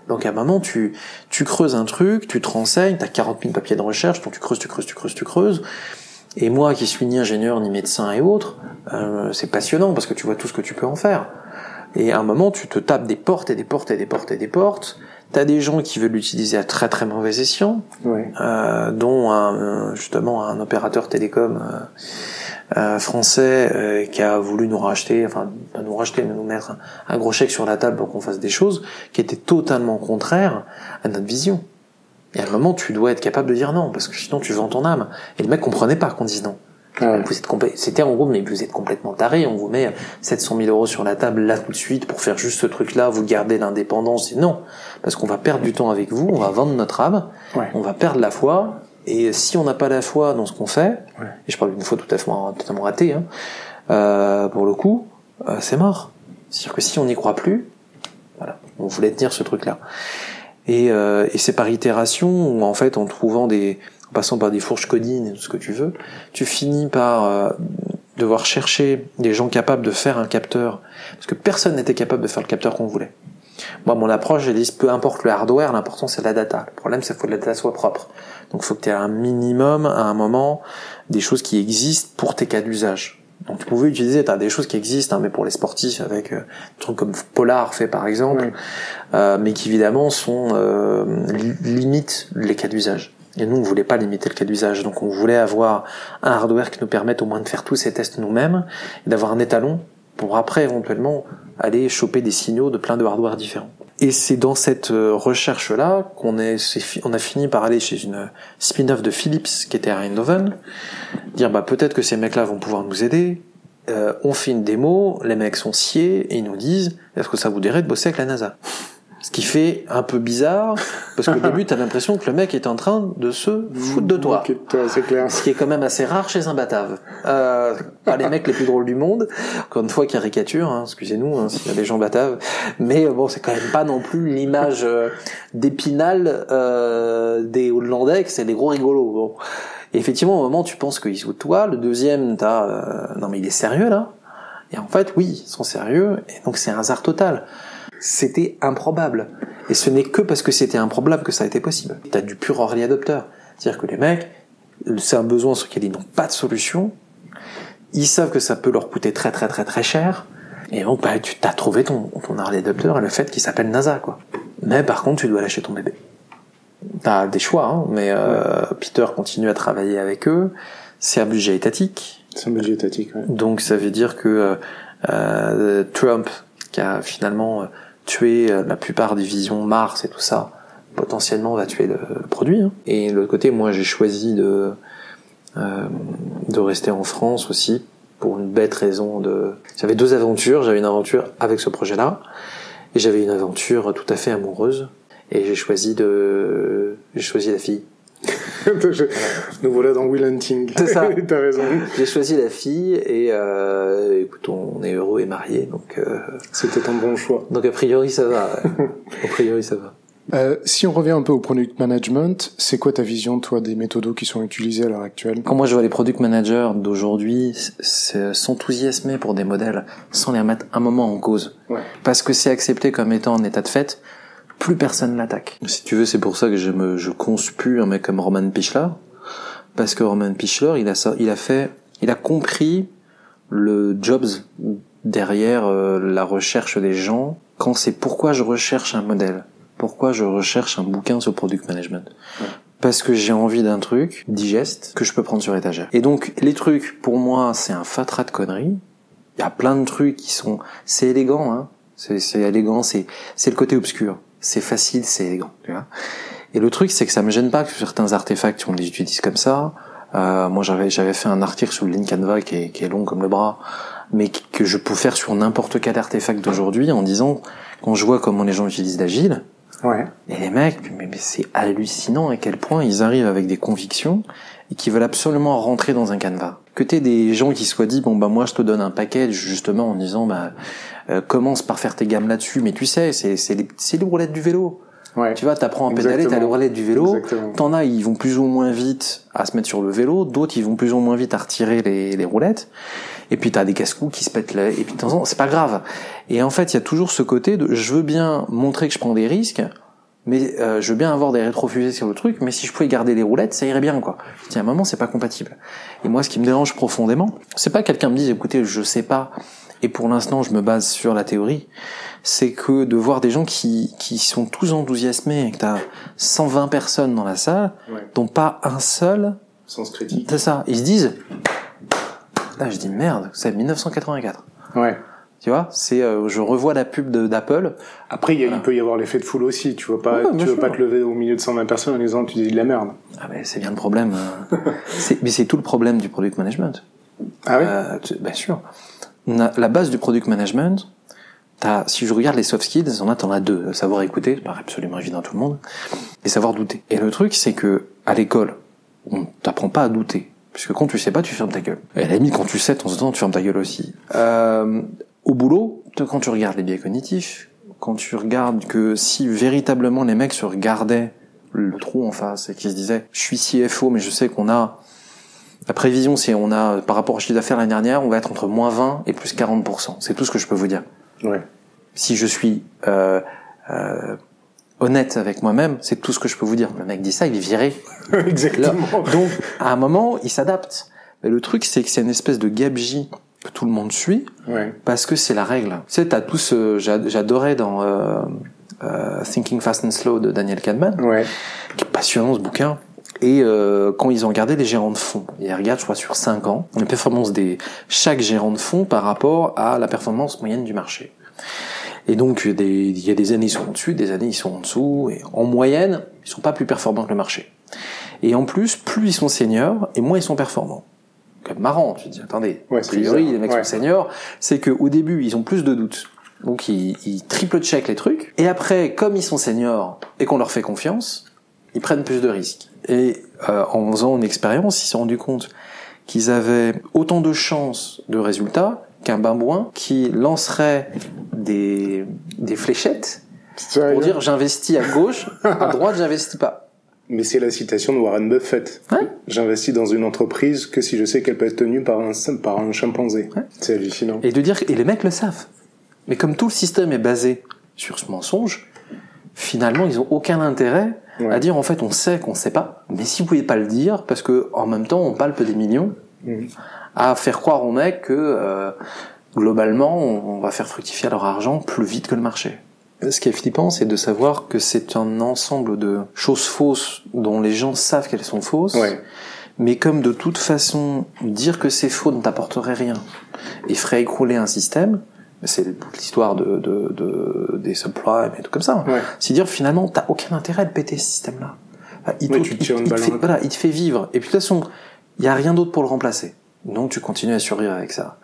Donc à un moment, tu, tu creuses un truc, tu te renseignes, t'as 40 000 papiers de recherche, donc tu creuses, tu creuses, tu creuses, tu creuses. Et moi, qui suis ni ingénieur, ni médecin et autres, euh, c'est passionnant parce que tu vois tout ce que tu peux en faire. Et à un moment, tu te tapes des portes et des portes et des portes et des portes. T'as des gens qui veulent l'utiliser à très très mauvais escient, euh, dont un, euh, justement un opérateur télécom euh, euh, français euh, qui a voulu nous racheter, enfin pas nous racheter, mais nous mettre un, gros chèque sur la table pour qu'on fasse des choses qui étaient totalement contraires à notre vision. Et à un moment, tu dois être capable de dire non, parce que sinon tu vends ton âme. Et le mec comprenait pas qu'on dise non. Ah ouais. C'était en gros, mais vous êtes complètement taré. On vous met 700 000 euros sur la table là tout de suite pour faire juste ce truc-là. Vous gardez l'indépendance. Non, parce qu'on va perdre du temps avec vous. On va vendre notre âme. Ouais. On va perdre la foi. Et si on n'a pas la foi dans ce qu'on fait, Ouais. et je parle d'une foi tout à fait totalement ratée, hein, euh, pour le coup, euh, c'est mort. C'est-à-dire que si on n'y croit plus, voilà, on voulait tenir ce truc-là. Et, euh, et c'est par itération où en fait, en trouvant des, en passant par des fourches codines et tout ce que tu veux, tu finis par euh, devoir chercher des gens capables de faire un capteur, parce que personne n'était capable de faire le capteur qu'on voulait. Moi, mon approche, j'ai dit, peu importe le hardware, l'important c'est la data. Le problème, c'est qu'il faut que la data soit propre. Donc, il faut que tu aies un minimum, à un moment, des choses qui existent pour tes cas d'usage. Donc, tu pouvais utiliser, tu as des choses qui existent, hein, mais pour les sportifs, avec euh, des trucs comme Polar fait par exemple, euh, mais qui évidemment sont euh, li- limitent les cas d'usage. Et nous, on voulait pas limiter le cas d'usage, donc on voulait avoir un hardware qui nous permette au moins de faire tous ces tests nous-mêmes et d'avoir un étalon pour après éventuellement aller choper des signaux de plein de hardware différents. Et c'est dans cette euh, recherche-là qu'on on a fini par aller chez une spin-off de Philips qui était à Eindhoven, dire bah peut-être que ces mecs-là vont pouvoir nous aider. Euh, on fait une démo, les mecs sont sciés et ils nous disent est-ce que ça vous dirait de bosser avec la NASA? Ce qui fait un peu bizarre, parce qu'au début, t'as l'impression que le mec est en train de se foutre de toi. c'est clair. Ce qui est quand même assez rare chez un batave. Euh, pas les mecs les plus drôles du monde, encore une fois caricature, hein, excusez-nous hein, s'il y a des gens bataves, mais euh, bon, c'est quand même pas non plus l'image euh, d'épinal euh, des Hollandais, que c'est des gros rigolos. Bon. Et effectivement, au moment tu penses qu'ils se toi, le deuxième, t'as... Euh, non mais il est sérieux là Et en fait, oui, ils sont sérieux, et donc c'est un hasard total c'était improbable. Et ce n'est que parce que c'était improbable que ça a été possible. T'as du pur early adopter. C'est-à-dire que les mecs, c'est un besoin sur lequel ils n'ont pas de solution. Ils savent que ça peut leur coûter très très très très cher. Et donc, bah, tu t'as trouvé ton, ton early adopter et le fait qu'il s'appelle NASA, quoi. Mais par contre, tu dois lâcher ton bébé. T'as des choix, hein, mais euh, Peter continue à travailler avec eux. C'est un budget étatique. C'est un budget étatique, ouais. Donc ça veut dire que euh, euh Trump, qui a finalement euh, tuer euh, la plupart des visions Mars et tout ça, potentiellement va tuer le, produit. Hein. Et de l'autre côté, moi j'ai choisi de euh, de rester en France aussi pour une bête raison de. J'avais deux aventures. J'avais une aventure avec ce projet-là et j'avais une aventure tout à fait amoureuse. Et j'ai choisi de j'ai choisi la fille. Nous voilà dans Will Hunting. C'est ça. T'as raison. J'ai choisi la fille et euh, écoute, on est heureux et mariés, donc. Euh, C'était un bon choix. Donc a priori ça va. a priori ça va. Euh, si on revient un peu au product management, c'est quoi ta vision, toi, des méthodos qui sont utilisés à l'heure actuelle? Quand moi je vois les product managers d'aujourd'hui s'enthousiasmer pour des modèles sans les remettre un moment en cause, ouais. parce que c'est accepté comme étant en état de fait, plus personne l'attaque. Si tu veux, c'est pour ça que je me, je conspue un mec comme Roman Pichler, parce que Roman Pichler, il a ça, il a fait, il a compris le jobs derrière euh, la recherche des gens quand c'est pourquoi je recherche un modèle, pourquoi je recherche un bouquin sur product management. Parce que j'ai envie d'un truc digeste que je peux prendre sur étagère. Et donc les trucs, pour moi, c'est un fatras de conneries. Il y a plein de trucs qui sont, c'est élégant, hein. C'est élégant, c'est c'est le côté obscur c'est facile, c'est élégant. Tu vois et le truc, c'est que ça me gêne pas que certains artefacts, on les utilise comme ça. Euh, moi, j'avais j'avais fait un article sur le Link Canva qui est, qui est long comme le bras, mais que je peux faire sur n'importe quel artefact d'aujourd'hui en disant, quand je vois comment les gens utilisent l'agile, ouais. et les mecs, mais, mais c'est hallucinant à quel point ils arrivent avec des convictions et qui veulent absolument rentrer dans un Canva. Que des gens qui soient dit, bon bah moi je te donne un package justement en disant, bah euh, commence par faire tes gammes là-dessus, mais tu sais, c'est c'est les, les roulettes du vélo. Ouais. Tu vois, t'apprends à pédaler, t'as les roulettes du vélo. T'en as, ils vont plus ou moins vite à se mettre sur le vélo. D'autres, ils vont plus ou moins vite à retirer les, les roulettes. Et puis t'as des casse-coups qui se pètent là. Et puis de temps en temps, c'est pas grave. Et en fait, il y a toujours ce côté de, je veux bien montrer que je prends des risques, mais euh, je veux bien avoir des rétrofusées sur le truc. Mais si je pouvais garder les roulettes, ça irait bien, quoi. Je dis à un moment, c'est pas compatible. Et moi, ce qui me dérange profondément, c'est pas quelqu'un me dise, écoutez, je sais pas et pour l'instant je me base sur la théorie, c'est que de voir des gens qui, qui sont tous enthousiasmés et que t'as 120 personnes dans la salle, ouais. dont pas un seul... Sens critique. C'est ça, ils se disent... Là je dis merde, c'est 1984. Ouais. Tu vois, c'est euh, je revois la pub d'Apple. Après, il, voilà. il peut y avoir l'effet de foule aussi. Tu vois pas, ouais, tu veux sûr. pas te lever au milieu de 120 personnes en disant tu dis de la merde. Ah mais c'est bien le problème. mais c'est tout le problème du product management. Ah oui. Euh, bien sûr la base du product management, as, si je regarde les soft skills, en as, t'en as deux. Savoir écouter, c'est pas absolument évident à tout le monde, et savoir douter. Et le truc, c'est que, à l'école, on t'apprend pas à douter. Puisque quand tu sais pas, tu fermes ta gueule. Et à la limite, quand tu sais, en temps, tu fermes ta gueule aussi. Euh, au boulot, quand tu regardes les biais cognitifs, quand tu regardes que si véritablement les mecs se regardaient le trou en face et qu'ils se disaient, je suis CFO, mais je sais qu'on a la prévision, c'est on a, par rapport au chiffre d'affaires l'année dernière, on va être entre moins 20 et plus 40%. C'est tout ce que je peux vous dire. Ouais. Si je suis euh, euh, honnête avec moi-même, c'est tout ce que je peux vous dire. Le mec dit ça, il est viré. Exactement. Là, donc, à un moment, il s'adapte. Mais le truc, c'est que c'est une espèce de gabegie tout le monde suit, ouais. parce que c'est la règle. Tu sais, t'as tous, euh, j'adorais dans euh, euh, Thinking Fast and Slow de Daniel Kahneman, ouais. qui est passionnant ce bouquin. Et euh, quand ils ont regardé les gérants de fonds, ils regardent, je crois, sur 5 ans, les performances des chaque gérant de fonds par rapport à la performance moyenne du marché. Et donc, il y a des, il y a des années ils sont au-dessus, des années ils sont en dessous, et en moyenne, ils sont pas plus performants que le marché. Et en plus, plus ils sont seniors, et moins ils sont performants. Marrant, tu te dis, attendez, Ouais, a priori, bizarre. les mecs Ouais. sont seniors, c'est qu'au début, ils ont plus de doutes. Donc, ils, ils triple-check les trucs. Et après, comme ils sont seniors, et qu'on leur fait confiance, ils prennent plus de risques. Et euh, en faisant une expérience, ils se sont rendus compte qu'ils avaient autant de chances de résultats qu'un babouin qui lancerait des, des fléchettes pour dire j'investis à gauche, à droite j'investis pas. Mais c'est la citation de Warren Buffett. Ouais. J'investis dans une entreprise que si je sais qu'elle peut être tenue par un, par un chimpanzé. Ouais. C'est hallucinant. Et de dire et les mecs le savent. Mais comme tout le système est basé sur ce mensonge, finalement ils ont aucun intérêt Ouais. à dire en fait on sait qu'on sait pas, mais si vous pouvez pas le dire parce que en même temps on palpe des millions Mhm. à faire croire aux mecs que euh, globalement on, on va faire fructifier leur argent plus vite que le marché. Ce qui est flippant, c'est de savoir que c'est un ensemble de choses fausses dont les gens savent qu'elles sont fausses, Ouais. mais comme de toute façon dire que c'est faux ne t'apporterait rien et ferait écrouler un système, c'est l'histoire de, de, de- des subprimes et tout comme ça. Ouais. C'est dire finalement t'as aucun intérêt de péter ce système-là. Enfin, Il, Ouais, te- il- te fait, voilà, il te fait vivre. Et puis de toute façon, il y a rien d'autre pour le remplacer. Donc tu continues à survivre avec ça.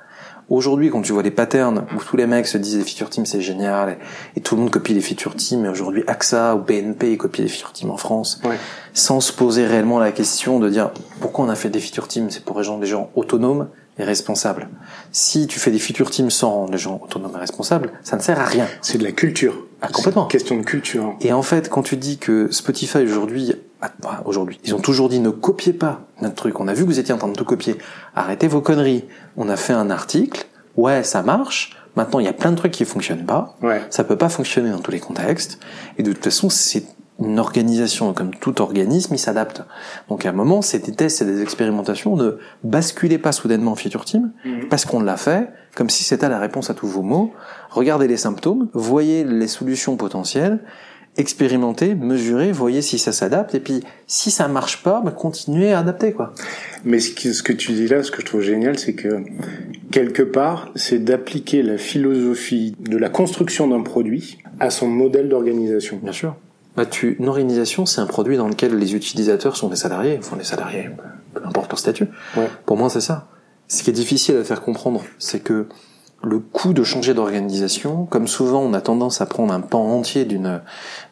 Aujourd'hui, quand tu vois les patterns où tous les mecs se disent les feature teams c'est génial et, et tout le monde copie les feature teams, et aujourd'hui AXA ou BNP copie les feature teams en France, Ouais. sans se poser réellement la question de dire pourquoi on a fait des feature teams, c'est pour les gens autonomes et responsables. Si tu fais des feature teams sans rendre les gens autonomes et responsables, ça ne sert à rien. C'est de la culture. Ah, complètement. C'est une question de culture. Et en fait, quand tu dis que Spotify aujourd'hui, ah, aujourd'hui, ils ont toujours dit ne copiez pas notre truc. On a vu que vous étiez en train de tout copier. Arrêtez vos conneries. On a fait un article. Ouais, ça marche. Maintenant, il y a plein de trucs qui fonctionnent pas. Ouais. Ça peut pas fonctionner dans tous les contextes. Et de toute façon, c'est une organisation, comme tout organisme, il s'adapte. Donc à un moment, c'est des tests et des expérimentations. Ne basculez pas soudainement en feature team, Mhm. parce qu'on l'a fait, comme si c'était la réponse à tous vos mots. Regardez les symptômes, voyez les solutions potentielles, expérimentez, mesurez, voyez si ça s'adapte, et puis si ça marche pas, bah, continuez à adapter, quoi. Mais ce, que tu dis là, ce que je trouve génial, c'est que quelque part, c'est d'appliquer la philosophie de la construction d'un produit à son modèle d'organisation. Bien sûr. Bah, tu, une organisation, c'est un produit dans lequel les utilisateurs sont des salariés, enfin des salariés, peu importe leur statut. Ouais. Pour moi, c'est ça. Ce qui est difficile à faire comprendre, c'est que le coût de changer d'organisation, comme souvent on a tendance à prendre un pan entier d'une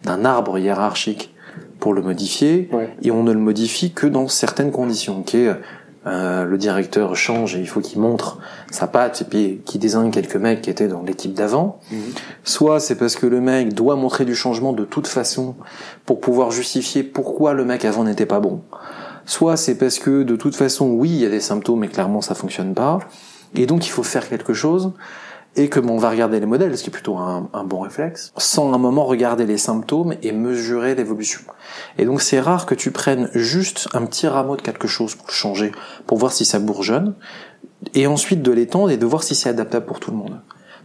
d'un arbre hiérarchique pour le modifier, Ouais. et on ne le modifie que dans certaines conditions, qui est euh, le directeur change et il faut qu'il montre sa patte et puis qu'il désigne quelques mecs qui étaient dans l'équipe d'avant. Mhm. Soit c'est parce que le mec doit montrer du changement de toute façon pour pouvoir justifier pourquoi le mec avant n'était pas bon. Soit c'est parce que de toute façon, oui, il y a des symptômes mais clairement ça fonctionne pas. Et donc il faut faire quelque chose. Et que on va regarder les modèles, ce qui est plutôt un, bon réflexe, sans un moment regarder les symptômes et mesurer l'évolution. Et donc c'est rare que tu prennes juste un petit rameau de quelque chose pour changer, pour voir si ça bourgeonne, et ensuite de l'étendre et de voir si c'est adaptable pour tout le monde.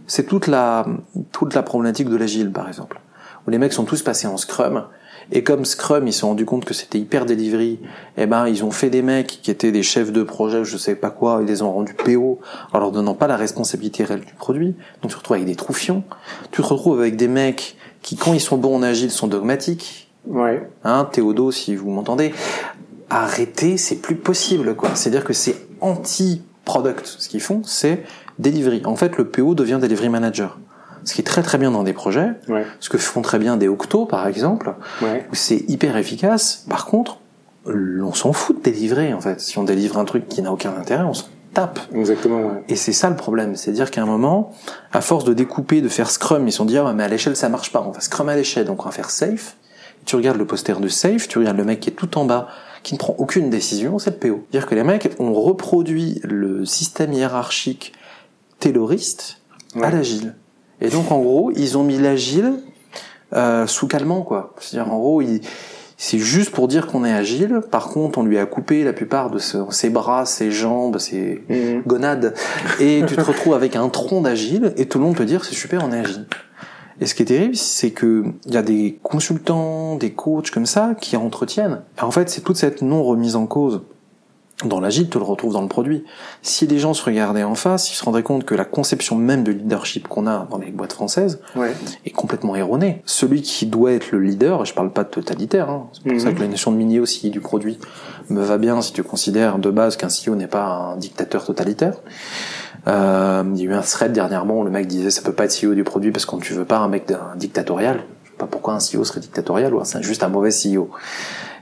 C'est toute la, toute la problématique de l'agile, par exemple. Où les mecs sont tous passés en Scrum, et comme Scrum, ils se sont rendus compte que c'était hyper delivery, eh ben, ils ont fait des mecs qui étaient des chefs de projet, je sais pas quoi, ils les ont rendus PO, en leur donnant pas la responsabilité réelle du produit. Donc tu te retrouves avec des troufions. Tu te retrouves avec des mecs qui, quand ils sont bons en agile, sont dogmatiques. Ouais. Hein, Théodo, si vous m'entendez. Arrêtez, c'est plus possible, quoi. C'est-à-dire que c'est anti-product. Ce qu'ils font, c'est delivery. En fait, le PO devient delivery manager. Ce qui est très très bien dans des projets. Ouais. Ce que font très bien des Octo, par exemple, Ouais. où c'est hyper efficace. Par contre, on s'en fout de délivrer, en fait. Si on délivre un truc qui n'a aucun intérêt, on s'en tape. Exactement, ouais. Et c'est ça le problème, c'est-à-dire qu'à un moment, à force de découper, de faire Scrum, ils se sont dit ah ouais, mais à l'échelle ça marche pas, on va Scrum à l'échelle, donc on va faire Safe. Tu regardes le poster de Safe, tu regardes le mec qui est tout en bas, qui ne prend aucune décision, c'est le PO. C'est-à-dire que les mecs ont reproduit le système hiérarchique tayloriste à l'agile. Et donc en gros, ils ont mis l'agile euh, sous calmant quoi. C'est-à-dire en gros, ils- c'est juste pour dire qu'on est agile. Par contre, on lui a coupé la plupart de ses bras, ses jambes, ses Mhm. gonades, et tu te retrouves avec un tronc d'agile, et tout le monde peut dire c'est super, on est agile. Et ce qui est terrible, c'est que il y a des consultants, des coachs comme ça qui entretiennent. Et en fait, c'est toute cette non remise en cause dans l'agile, tu le retrouves dans le produit. Si les gens se regardaient en face, ils se rendraient compte que la conception même de leadership qu'on a dans les boîtes françaises Ouais. est complètement erronée. Celui qui doit être le leader, je parle pas de totalitaire, hein, c'est pour Mhm. ça que la notion de mini aussi du produit me va bien si tu considères de base qu'un CEO n'est pas un dictateur totalitaire. Euh, il y a eu un thread dernièrement où le mec disait ça peut pas être CEO du produit parce qu'on tu veux pas un mec d'un dictatorial. Je sais pas pourquoi un CEO serait dictatorial ou c'est juste un mauvais CEO.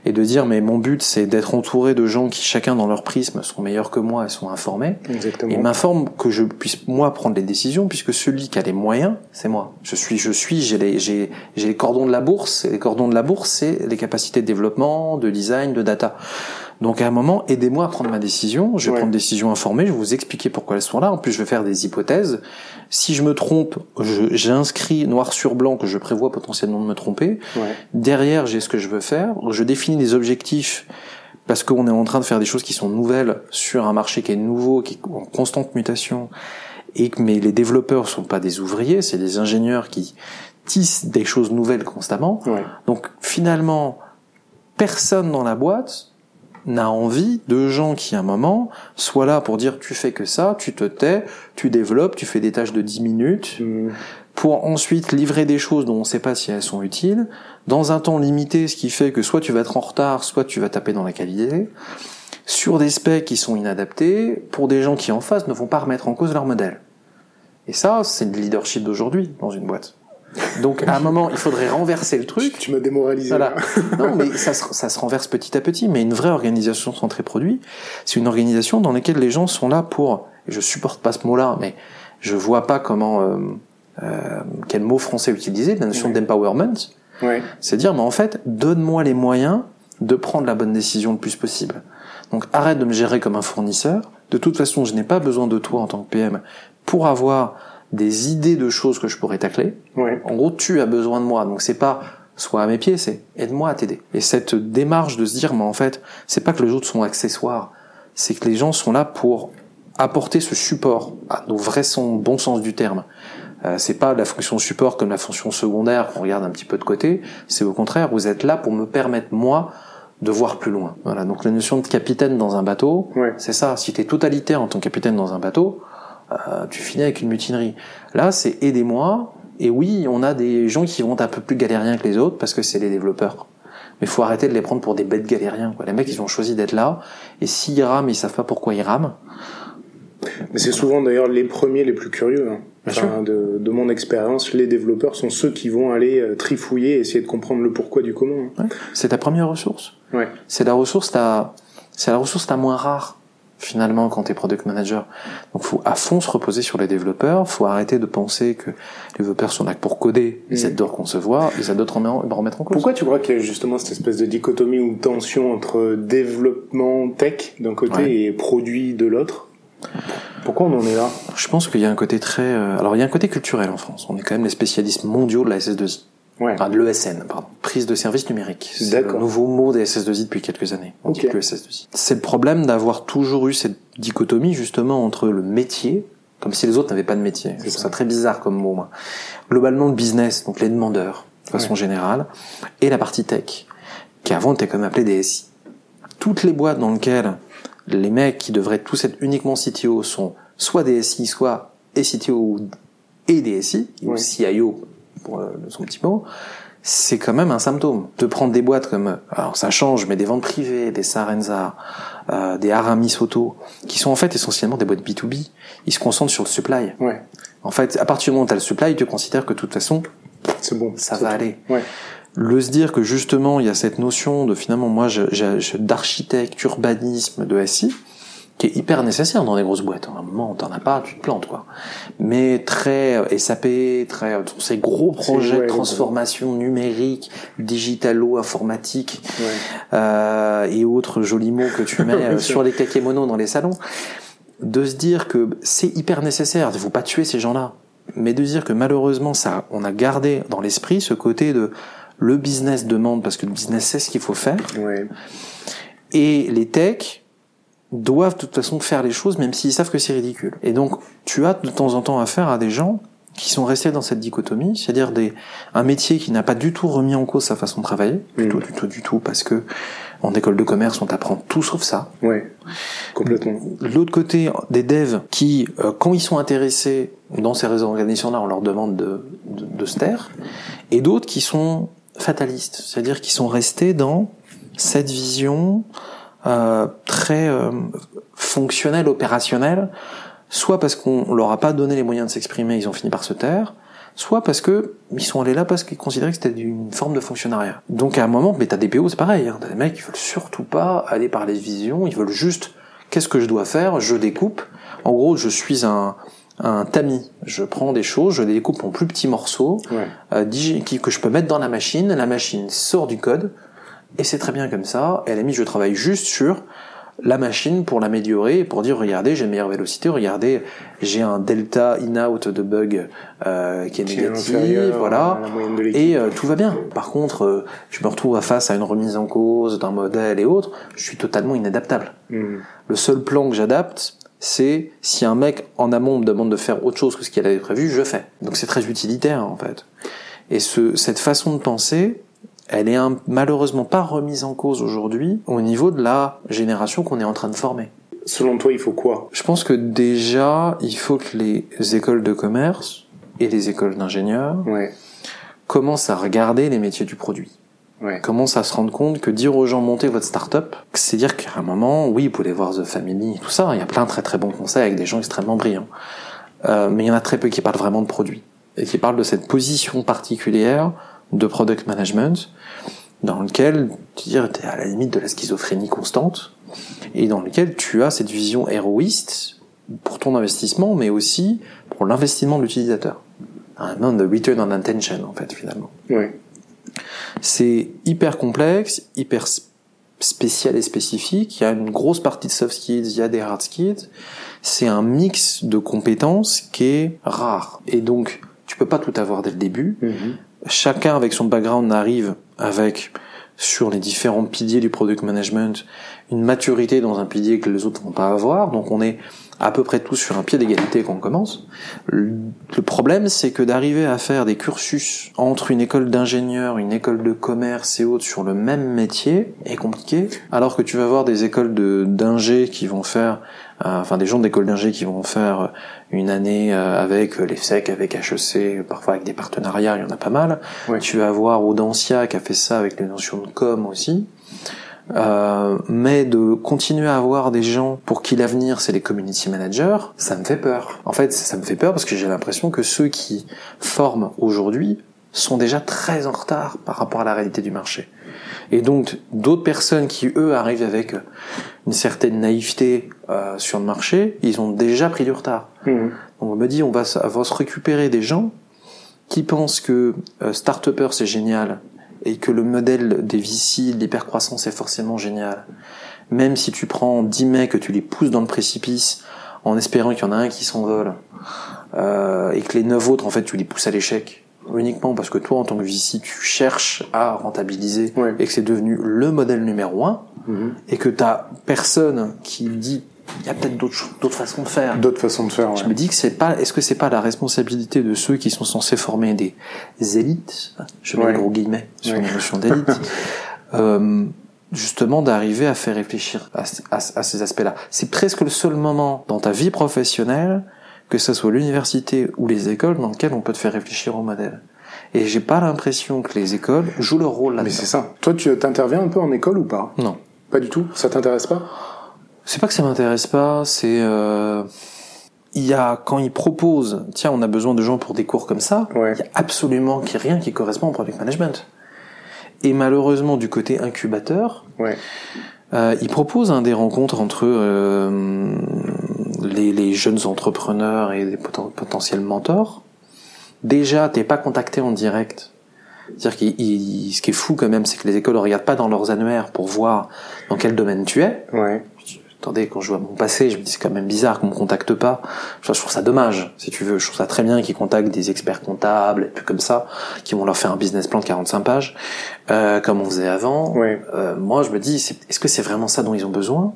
Et de dire mais mon but c'est d'être entouré de gens qui chacun dans leur prisme sont meilleurs que moi et sont informés. Exactement. et m'informe que je puisse moi prendre les décisions puisque celui qui a les moyens c'est moi. Je suis je suis j'ai les j'ai j'ai les cordons de la bourse et les cordons de la bourse c'est les capacités de développement de design de data donc à un moment aidez-moi à prendre ma décision je vais Ouais. prendre une décision informée je vais vous expliquer pourquoi elles sont là en plus je vais faire des hypothèses si je me trompe j'inscris noir sur blanc que je prévois potentiellement de me tromper Ouais. Derrière, j'ai ce que je veux faire. Je définis des objectifs parce qu'on est en train de faire des choses qui sont nouvelles sur un marché qui est nouveau, qui est en constante mutation. Et que, mais les développeurs sont pas des ouvriers, c'est des ingénieurs qui tissent des choses nouvelles constamment. Ouais. Donc finalement, personne dans la boîte n'a envie de gens qui à un moment soient là pour dire tu fais que ça, tu te tais, tu développes, tu fais des tâches de 10 minutes, Mm. pour ensuite livrer des choses dont on ne sait pas si elles sont utiles, dans un temps limité, ce qui fait que soit tu vas être en retard, soit tu vas taper dans la qualité, sur des specs qui sont inadaptés, pour des gens qui en face ne vont pas remettre en cause leur modèle. Et ça, c'est le leadership d'aujourd'hui dans une boîte. Donc à un moment, il faudrait renverser le truc. tu m'as démoralisé. Voilà. là. Non, mais ça se, ça se renverse petit à petit. Mais une vraie organisation centrée produit, c'est une organisation dans laquelle les gens sont là pour. et Je supporte pas ce mot-là, mais je vois pas comment euh, euh, quel mot français utiliser. La notion d'empowerment, Ouais. c'est dire, mais en fait, donne-moi les moyens de prendre la bonne décision le plus possible. Donc arrête de me gérer comme un fournisseur. De toute façon, je n'ai pas besoin de toi en tant que PM pour avoir des idées de choses que je pourrais tacler. Ouais. En gros, tu as besoin de moi. Donc c'est pas sois à mes pieds, c'est aide-moi à t'aider. Et cette démarche de se dire, mais en fait, c'est pas que les autres sont accessoires, c'est que les gens sont là pour apporter ce support, à nos vrais sens, bon sens du terme. Euh, c'est pas la fonction support comme la fonction secondaire qu'on regarde un petit peu de côté. C'est au contraire, vous êtes là pour me permettre moi de voir plus loin. Voilà. Donc la notion de capitaine dans un bateau, c'est ça. Si tu es totalitaire en tant que capitaine dans un bateau, euh, tu finis avec une mutinerie. Là, c'est aidez-moi. Et oui, on a des gens qui vont être un peu plus galériens que les autres parce que c'est les développeurs. Mais faut arrêter de les prendre pour des bêtes galériens. Quoi. Les mecs, ils ont choisi d'être là. Et s'ils rament, ils savent pas pourquoi ils rament. Mais c'est souvent d'ailleurs les premiers les plus curieux. hein. Bien Enfin, de, de mon expérience, les développeurs sont ceux qui vont aller euh, trifouiller et essayer de comprendre le pourquoi du comment. hein. C'est ta première ressource? Ouais. C'est la ressource ta, c'est la ressource la moins rare finalement quand t'es product manager. Donc faut à fond se reposer sur les développeurs. Faut arrêter de penser que les développeurs sont là pour coder. Ils Mhm. adorent concevoir. Ils adorent remettre en cause. Pourquoi tu crois qu'il y a justement cette espèce de dichotomie ou tension entre développement tech d'un côté Ouais. et produit de l'autre? Pourquoi on en est là? Je pense qu'il y a un côté très, euh, alors il y a un côté culturel en France. On est quand même les spécialistes mondiaux de la SS2I. Ouais. Enfin, de l'ESN, pardon. Prise de service numérique. C'est le nouveau mot des SS2I depuis quelques années. On Ok. dit plus SS2I. C'est le problème d'avoir toujours eu cette dichotomie, justement, entre le métier, comme si les autres n'avaient pas de métier. Je trouve ça. ça très bizarre comme mot, moi. Globalement, le business, donc les demandeurs, de façon générale, et la partie tech, qui avant était quand même appelée DSI. Toutes les boîtes dans lesquelles les mecs qui devraient tous être uniquement CTO sont soit DSI, soit et CTO et DSI, ou Ouais. CIO pour euh, son petit mot, c'est quand même un symptôme. De prendre des boîtes comme, alors ça change, mais des ventes privées, des Sarenza, euh, des Aramis Auto, qui sont en fait essentiellement des boîtes B2B, ils se concentrent sur le supply. Ouais, En fait, à partir du moment où tu as le supply, tu considères que de toute façon, c'est bon. ça va aller. Ouais. Le se dire que justement, il y a cette notion de finalement, moi, d'architecte, urbanisme, de SI, qui est hyper nécessaire dans des grosses boîtes. À un moment, t'en as pas, tu te plantes, quoi. Mais très euh, SAP, très, euh, ces gros projets de les transformation numérique, digitalo-informatique, Ouais. euh, et autres jolis mots que tu mets euh, sur les kakémonos dans les salons, de se dire que c'est hyper nécessaire, il faut pas tuer ces gens-là, mais de se dire que malheureusement, ça, on a gardé dans l'esprit ce côté de le business demande parce que le business sait ce qu'il faut faire, Ouais. et les techs doivent de toute façon faire les choses même s'ils savent que c'est ridicule. Et donc, tu as de temps en temps affaire à des gens qui sont restés dans cette dichotomie, c'est-à-dire des un métier qui n'a pas du tout remis en cause sa façon de travailler, du tout, du tout, du tout, parce que en école de commerce, on t'apprend tout sauf ça. Ouais, complètement. L'autre côté, des devs qui, euh, quand ils sont intéressés dans ces organisations-là, on leur demande de, de, de se taire, et d'autres qui sont fatalistes, c'est-à-dire qui sont restés dans cette vision euh, très euh, fonctionnelle, opérationnelle, soit parce qu'on leur a pas donné les moyens de s'exprimer, ils ont fini par se taire, soit parce que ils sont allés là parce qu'ils considéraient que c'était une forme de fonctionnariat. Donc à un moment, mais t'as des PO, c'est pareil, hein, t'as des mecs qui veulent surtout pas aller parler de vision, ils veulent juste qu'est-ce que je dois faire, je découpe. En gros, je suis un un tamis. Je prends des choses, je les découpe en plus petits morceaux, Ouais. euh, que je peux mettre dans la machine. La machine sort du code, et c'est très bien comme ça. Et à la limite, je travaille juste sur la machine pour l'améliorer, pour dire regardez, j'ai une meilleure vélocité, regardez, j'ai un delta in-out de bug euh, qui est Qui négatif, voilà. Et euh, tout va bien. Par contre, euh, je me retrouve face à une remise en cause d'un modèle et autres, je suis totalement inadaptable. Mm. Le seul plan que j'adapte, c'est si un mec en amont me demande de faire autre chose que ce qu'il avait prévu, je fais. Donc c'est très utilitaire en fait. Et ce, cette façon de penser, elle est un- malheureusement pas remise en cause aujourd'hui au niveau de la génération qu'on est en train de former. Selon toi, il faut quoi? Je pense que déjà, il faut que les écoles de commerce et les écoles d'ingénieurs Ouais, commencent à regarder les métiers du produit ouais. commence à se rendre compte que dire aux gens montez votre start-up, c'est dire qu'à un moment, oui, vous pouvez voir The Family et tout ça, il y a plein de très très bons conseils avec des gens extrêmement brillants. Euh, mais il y en a très peu qui parlent vraiment de produit et qui parlent de cette position particulière de product management dans lequel tu es à la limite de la schizophrénie constante et dans lequel tu as cette vision héroïste pour ton investissement mais aussi pour l'investissement de l'utilisateur. Un the return on attention en fait finalement. Ouais. C'est hyper complexe, hyper spécial et spécifique. Il y a une grosse partie de soft skills, il y a des hard skills. C'est un mix de compétences qui est rare. Et donc, tu peux pas tout avoir dès le début. Mhm. Chacun avec son background arrive avec sur les différents piliers du product management une maturité dans un pilier que les autres vont pas avoir. Donc on est à peu près tous sur un pied d'égalité quand on commence. Le problème, c'est que d'arriver à faire des cursus entre une école d'ingénieur, une école de commerce et autres sur le même métier est compliqué. Alors que tu vas voir des écoles de d'ingé qui vont faire, euh, enfin des gens d'école d'ingé qui vont faire une année euh, avec l'EFSEC, avec HEC, parfois avec des partenariats, il y en a pas mal. Tu vas voir Audencia qui a fait ça avec les notions de com aussi. Euh, mais de continuer à avoir des gens pour qui l'avenir c'est les community managers, ça me fait peur. En fait, ça me fait peur parce que j'ai l'impression que ceux qui forment aujourd'hui sont déjà très en retard par rapport à la réalité du marché. Et donc d'autres personnes qui eux arrivent avec une certaine naïveté euh, sur le marché, ils ont déjà pris du retard. Mhm. Donc on me dit on va, se- on va se récupérer des gens qui pensent que euh, start-upper c'est génial et que le modèle des VC, de l'hypercroissance est forcément génial. Même si tu prends 10 mecs que tu les pousses dans le précipice en espérant qu'il y en a un qui s'envole euh, et que les 9 autres en fait tu les pousses à l'échec uniquement parce que toi en tant que VC tu cherches à rentabiliser Ouais. et que c'est devenu le modèle numéro un Mhm. et que t'as personne qui dit il y a peut-être d'autres façons de faire. D'autres façons de faire, ouais. Je me dis que c'est pas, est-ce que c'est pas la responsabilité de ceux qui sont censés former des élites, je mets Ouais. gros guillemets sur Ouais. la notion d'élite, euh, justement d'arriver à faire réfléchir à, à- à ces aspects-là. C'est presque le seul moment dans ta vie professionnelle, que ce soit l'université ou les écoles, dans lequel on peut te faire réfléchir au modèle. Et j'ai pas l'impression que les écoles jouent leur rôle Mais là-dedans. c'est ça. Toi, tu t'interviens un peu en école ou pas? Non. Pas du tout? Ça t'intéresse pas? C'est pas que ça m'intéresse pas, c'est euh, il y a quand ils proposent, tiens, on a besoin de gens pour des cours comme ça, Ouais. il y a absolument rien qui correspond au product management. Et malheureusement, du côté incubateur, Ouais. euh, ils proposent hein, des rencontres entre euh, les, les jeunes entrepreneurs et les poten- potentiels mentors. Déjà, t'es pas contacté en direct. C'est-à-dire il- ce qui est fou quand même, c'est que les écoles ne regardent pas dans leurs annuaires pour voir dans quel domaine tu es. Ouais. Attendez, quand je vois mon passé, je me dis c'est quand même bizarre qu'on me contacte pas. Je trouve ça dommage, si tu veux. Je trouve ça très bien qu'ils contactent des experts comptables et tout comme ça, qui vont leur faire un business plan de 45 pages, euh, comme on faisait avant. Euh, moi, je me dis, est-ce que c'est vraiment ça dont ils ont besoin?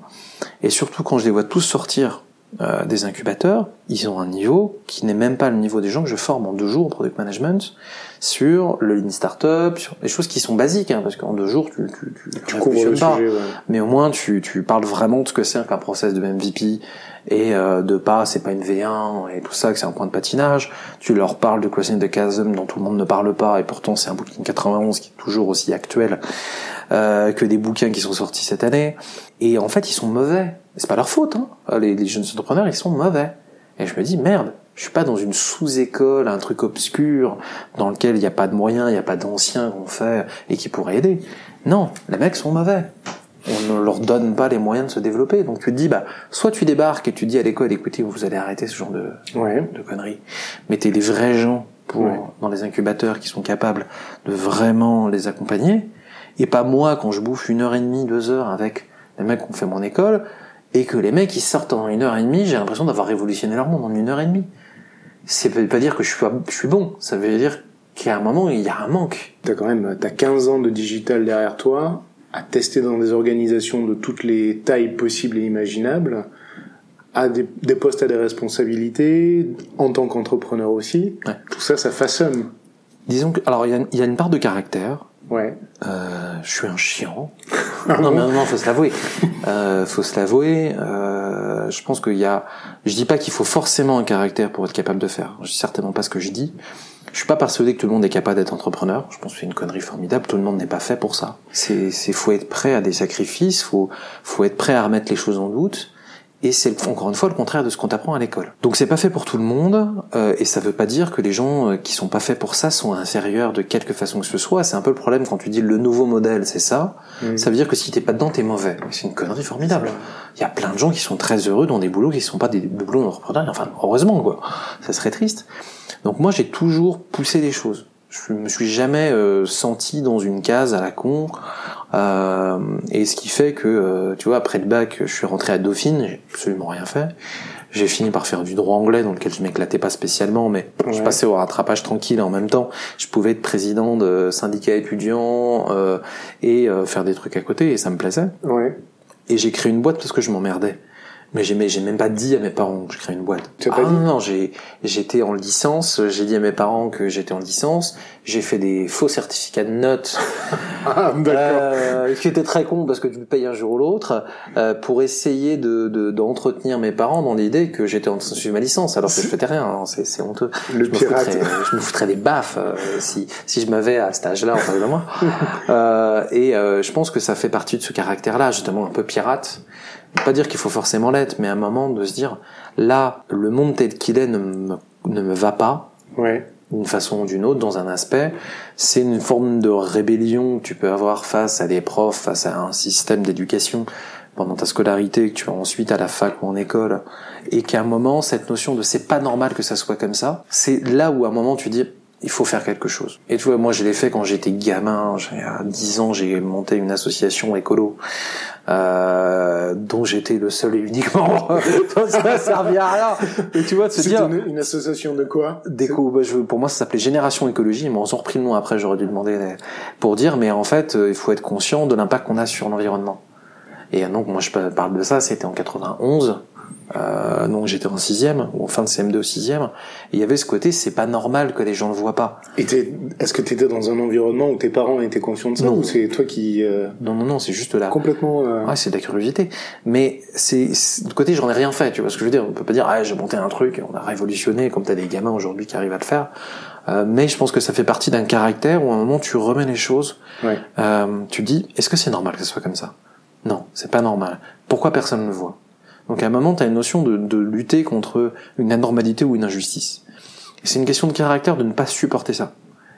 Et surtout, quand je les vois tous sortir euh, des incubateurs, ils ont un niveau qui n'est même pas le niveau des gens que je forme en deux jours au product management sur le lean startup, sur des choses qui sont basiques, hein, parce qu'en deux jours tu tu, tu, Tu le pas, sujet, ouais. mais au moins tu tu parles vraiment de ce que c'est qu'un process de MVP et euh, de pas c'est pas une V1 et tout ça que c'est un point de patinage. Tu leur parles de Crossing the Chasm dont tout le monde ne parle pas et pourtant c'est un bouquin 91 qui est toujours aussi actuel euh, que des bouquins qui sont sortis cette année. Et en fait ils sont mauvais. C'est pas leur faute. Hein. Les, les jeunes entrepreneurs ils sont mauvais. Et je me dis merde. Je suis pas dans une sous-école, un truc obscur, dans lequel il n'y a pas de moyens, il n'y a pas d'anciens qu'on fait et qui pourraient aider. Non, les mecs sont mauvais. On ne leur donne pas les moyens de se développer. Donc tu te dis, bah, soit tu débarques et tu dis à l'école, écoutez, vous allez arrêter ce genre de, Ouais. de conneries. Mettez des vrais gens pour, Ouais. dans les incubateurs qui sont capables de vraiment les accompagner. Et pas moi quand je bouffe une heure et demie, deux heures avec les mecs qui ont fait mon école et que les mecs ils sortent en une heure et demie, j'ai l'impression d'avoir révolutionné leur monde en une heure et demie. Ça veut pas dire que je suis, je suis bon. Ça veut dire qu'à un moment, il y a un manque. T'as quand même, t'as 15 ans de digital derrière toi, à tester dans des organisations de toutes les tailles possibles et imaginables, à des, des postes à des responsabilités, en tant qu'entrepreneur aussi. Ouais. Tout ça, ça façonne. Disons que, alors il y a, il y a une part de caractère. Ouais. Euh, je suis un chiant. non, mais non, faut se l'avouer. Euh, faut se l'avouer. Euh, je pense qu'il y a. Je dis pas qu'il faut forcément un caractère pour être capable de faire. C'est certainement pas ce que je dis. Je suis pas persuadé que tout le monde est capable d'être entrepreneur. Je pense que c'est une connerie formidable. Tout le monde n'est pas fait pour ça. C'est, c'est faut être prêt à des sacrifices. Faut, faut être prêt à remettre les choses en doute. Et c'est encore une fois le contraire de ce qu'on t'apprend à l'école. Donc c'est pas fait pour tout le monde, euh, et ça veut pas dire que les gens euh, qui sont pas faits pour ça sont inférieurs de quelque façon que ce soit. C'est un peu le problème quand tu dis le nouveau modèle, c'est ça. Mm. Ça veut dire que si t'es pas dedans, t'es mauvais. C'est une connerie formidable. Il y a plein de gens qui sont très heureux dans des boulots qui sont pas des, boulots d'entrepreneurs. Enfin, heureusement quoi. Ça serait triste. Donc moi j'ai toujours poussé les choses. Je me suis jamais euh, senti dans une case à la con. Euh, et ce qui fait que, euh, tu vois, après le bac, je suis rentré à Dauphine, j'ai absolument rien fait. J'ai fini par faire du droit anglais dans lequel je m'éclatais pas spécialement, mais je passais au rattrapage tranquille en même temps. Je pouvais être président de syndicat étudiant euh, et euh, faire des trucs à côté et ça me plaisait. Ouais. Et j'ai créé une boîte parce que je m'emmerdais. Mais j'ai, même pas dit à mes parents que je crée une boîte. Ah pas dit non, non, j'ai, j'étais en licence, j'ai dit à mes parents que j'étais en licence, j'ai fait des faux certificats de notes Ah, euh, qui était très con parce que tu le payes un jour ou l'autre euh, pour essayer de, de d'entretenir mes parents dans l'idée que j'étais en train de suivre ma licence alors que je faisais rien hein, c'est honteux Le je me pirate. foutrais, je me foutrais des baffes euh, si si je m'avais à cet âge-là en face de moi euh, et euh, je pense que ça fait partie de ce caractère-là justement un peu pirate pas dire qu'il faut forcément l'être mais à un moment de se dire là le monde tel qu'il est ne me, ne me va pas Ouais. d'une façon ou d'une autre, dans un aspect. C'est une forme de rébellion que tu peux avoir face à des profs, face à un système d'éducation pendant ta scolarité, que tu as ensuite à la fac ou en école, et qu'à un moment, cette notion de c'est pas normal que ça soit comme ça, c'est là où à un moment tu dis il faut faire quelque chose. Et tu vois, moi je l'ai fait quand j'étais gamin, j'ai à 10 ans, j'ai monté une association écolo euh, dont j'étais le seul et unique membre. Ça servait à rien. Et tu vois, de se C'est dire une, une association de quoi? Déco, bah, je, pour moi, ça s'appelait Génération Écologie. Ils m'ont ont repris le nom après, j'aurais dû demander pour dire, mais en fait, euh, il faut être conscient de l'impact qu'on a sur l'environnement. Et donc, moi, je pa- parle de ça, c'était en 91. Euh, donc j'étais en sixième, ou en fin de CM2 au sixième, et il y avait ce côté, c'est pas normal que les gens le voient pas. Et est-ce que tu étais dans un environnement où tes parents étaient conscients de ça Non. ou c'est toi qui euh, Non, non, non, c'est juste là. complètement euh, Ouais, c'est de la curiosité. Mais c'est, de côté, j'en ai rien fait, tu vois ce que je veux dire. On peut pas dire, ah, j'ai monté un truc, on a révolutionné, comme t'as des gamins aujourd'hui qui arrivent à le faire. Euh, mais je pense que ça fait partie d'un caractère où à un moment tu remets les choses. Ouais. Euh, tu dis, est-ce que c'est normal que ce soit comme ça? Non, c'est pas normal. Pourquoi personne ne le voit? Donc à un moment, tu as une notion de, de lutter contre une anormalité ou une injustice. Et c'est une question de caractère de ne pas supporter ça.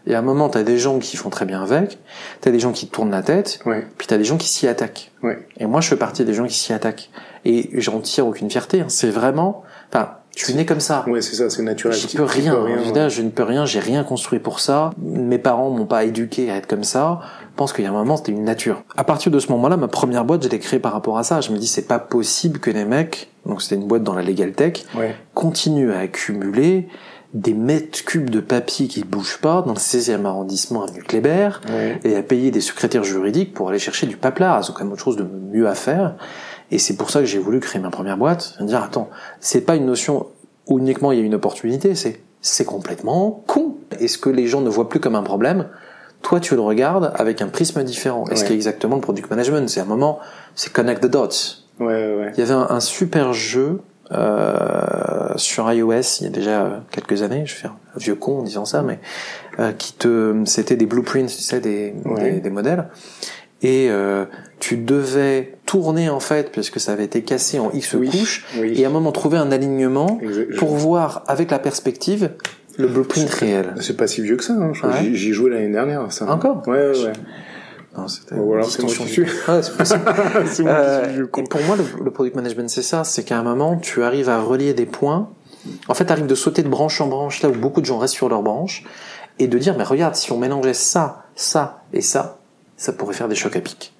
Et à un moment, tu as des gens qui font très bien avec, tu as des gens qui tournent la tête, Ouais. puis tu as des gens qui s'y attaquent. Ouais. Et moi, je fais partie des gens qui s'y attaquent. Et j'en tire aucune fierté. hein. C'est vraiment... Enfin, je suis né comme ça. Ouais, c'est ça, c'est naturel. J'y Tu- peux rien. Je veux ouais. je ne peux rien. J'ai rien construit pour ça. Mes parents m'ont pas éduqué à être comme ça. Je pense qu'il y a un moment, c'était une nature. À partir de ce moment-là, ma première boîte, je l'ai créée par rapport à ça. Je me dis, c'est pas possible que les mecs, donc c'était une boîte dans la legal tech, Ouais. continuent à accumuler des mètres cubes de papier qui bougent pas dans le 16e arrondissement avenue Kléber Ouais. et à payer des secrétaires juridiques pour aller chercher du paplard. Ils ont quand même autre chose de mieux à faire. Et c'est pour ça que j'ai voulu créer ma première boîte. Dire attends, c'est pas une notion où uniquement il y a une opportunité, c'est c'est complètement con. Est-ce que les gens ne voient plus comme un problème? Toi, tu le regardes avec un prisme différent. Et ce qui est exactement le product management, c'est un moment, c'est connect the dots. Ouais, ouais. Il y avait un, un super jeu euh, sur iOS il y a déjà quelques années. Je fais un vieux con en disant ça, mais euh, qui te, c'était des blueprints, tu sais, des, Ouais. des, des modèles. Et euh, tu devais tourner en fait, puisque ça avait été cassé en X Oui, couches, oui. et à un moment trouver un alignement pour voir avec la perspective le blueprint réel. C'est pas si vieux que ça, hein. Ouais. j'y- J'y joué l'année dernière, ça. Encore Ouais, ouais, ouais. Non, c'était c'est. Ah, c'est possible. c'est Euh, pour moi, le, le product management, c'est ça. C'est qu'à un moment, tu arrives à relier des points. En fait, tu arrives de sauter de branche en branche, là où beaucoup de gens restent sur leur branche, et de dire, mais regarde, si on mélangeait ça, ça et ça, ça pourrait faire des chocs à pic.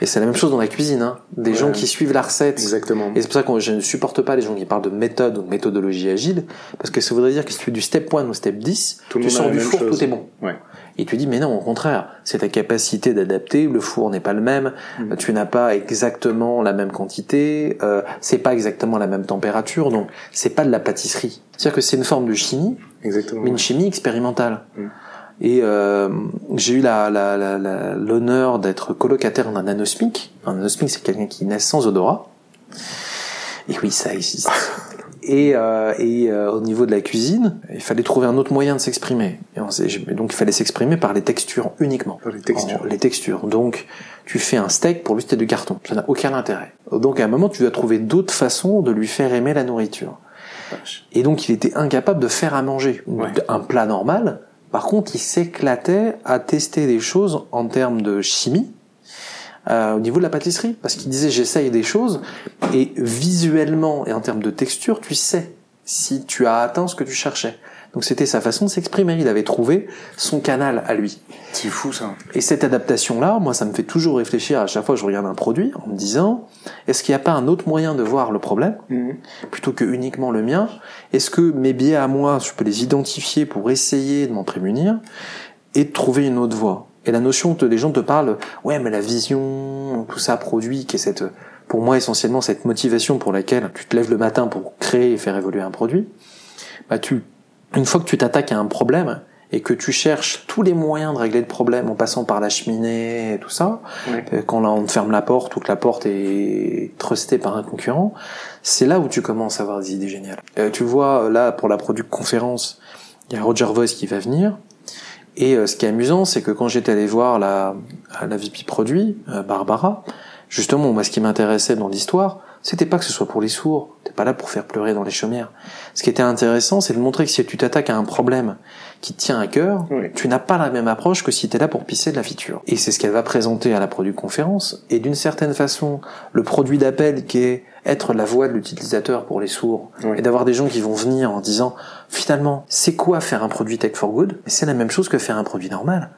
Et c'est la même chose dans la cuisine. Hein. Des Ouais. gens qui suivent la recette. Exactement. Et c'est pour ça que je ne supporte pas les gens qui parlent de méthode ou de méthodologie agile, parce que ça voudrait dire que si tu fais du step 1 ou step 10, Tout tu sors du four, chose. tout est bon. Ouais. Et tu dis, mais non, au contraire, c'est ta capacité d'adapter, le four n'est pas le même, Mm. tu n'as pas exactement la même quantité, euh, c'est pas exactement la même température, donc c'est pas de la pâtisserie. C'est-à-dire que c'est une forme de chimie, Exactement. mais une chimie expérimentale. Mm. Et euh, j'ai eu la- la- la- la- l'honneur d'être colocataire d'un nanosmic. Un nanosmic, c'est quelqu'un qui naît sans odorat. Et oui, ça existe. Et, euh, et euh, au niveau de la cuisine, il fallait trouver un autre moyen de s'exprimer. Donc il fallait s'exprimer par les textures uniquement. Par les textures. En- les textures. Donc tu fais un steak, pour lui c'était du carton. Ça n'a aucun intérêt. Donc à un moment tu dois trouver d'autres façons de lui faire aimer la nourriture. Et donc il était incapable de faire à manger. Ouais. Un plat normal. Par contre, il s'éclatait à tester des choses en termes de chimie euh, au niveau de la pâtisserie. Parce qu'il disait j'essaye des choses et visuellement et en termes de texture, tu sais si tu as atteint ce que tu cherchais. Donc c'était sa façon de s'exprimer. Il avait trouvé son canal à lui. C'est fou, ça. Et cette adaptation-là, moi, ça me fait toujours réfléchir à chaque fois que je regarde un produit en me disant, est-ce qu'il n'y a pas un autre moyen de voir le problème Mhm. plutôt que uniquement le mien? Est-ce que mes biais à moi, je peux les identifier pour essayer de m'en prémunir et de trouver une autre voie? Et la notion que les gens te parlent, ouais, mais la vision, tout ça produit, qui est cette, pour moi essentiellement cette motivation pour laquelle tu te lèves le matin pour créer et faire évoluer un produit, bah tu, une fois que tu t'attaques à un problème et que tu cherches tous les moyens de régler le problème en passant par la cheminée et tout ça, euh, quand là on te ferme la porte ou que la porte est trustée par un concurrent, c'est là où tu commences à avoir des idées géniales. Euh, tu vois, là, pour la product conférence, il y a Roger Voice qui va venir. Et euh, ce qui est amusant, c'est que quand j'étais allé voir la, la VP produit, euh, Barbara, justement, moi, ce qui m'intéressait dans l'histoire, c'était pas que ce soit pour les sourds. T'es pas là pour faire pleurer dans les chaumières. Ce qui était intéressant, c'est de montrer que si tu t'attaques à un problème qui te tient à cœur, Oui. tu n'as pas la même approche que si t'es là pour pisser de la feature. Et c'est ce qu'elle va présenter à la produit conférence. Et d'une certaine façon, le produit d'appel qui est être la voix de l'utilisateur pour les sourds Oui. et d'avoir des gens qui vont venir en disant finalement c'est quoi faire un produit tech for good? C'est la même chose que faire un produit normal.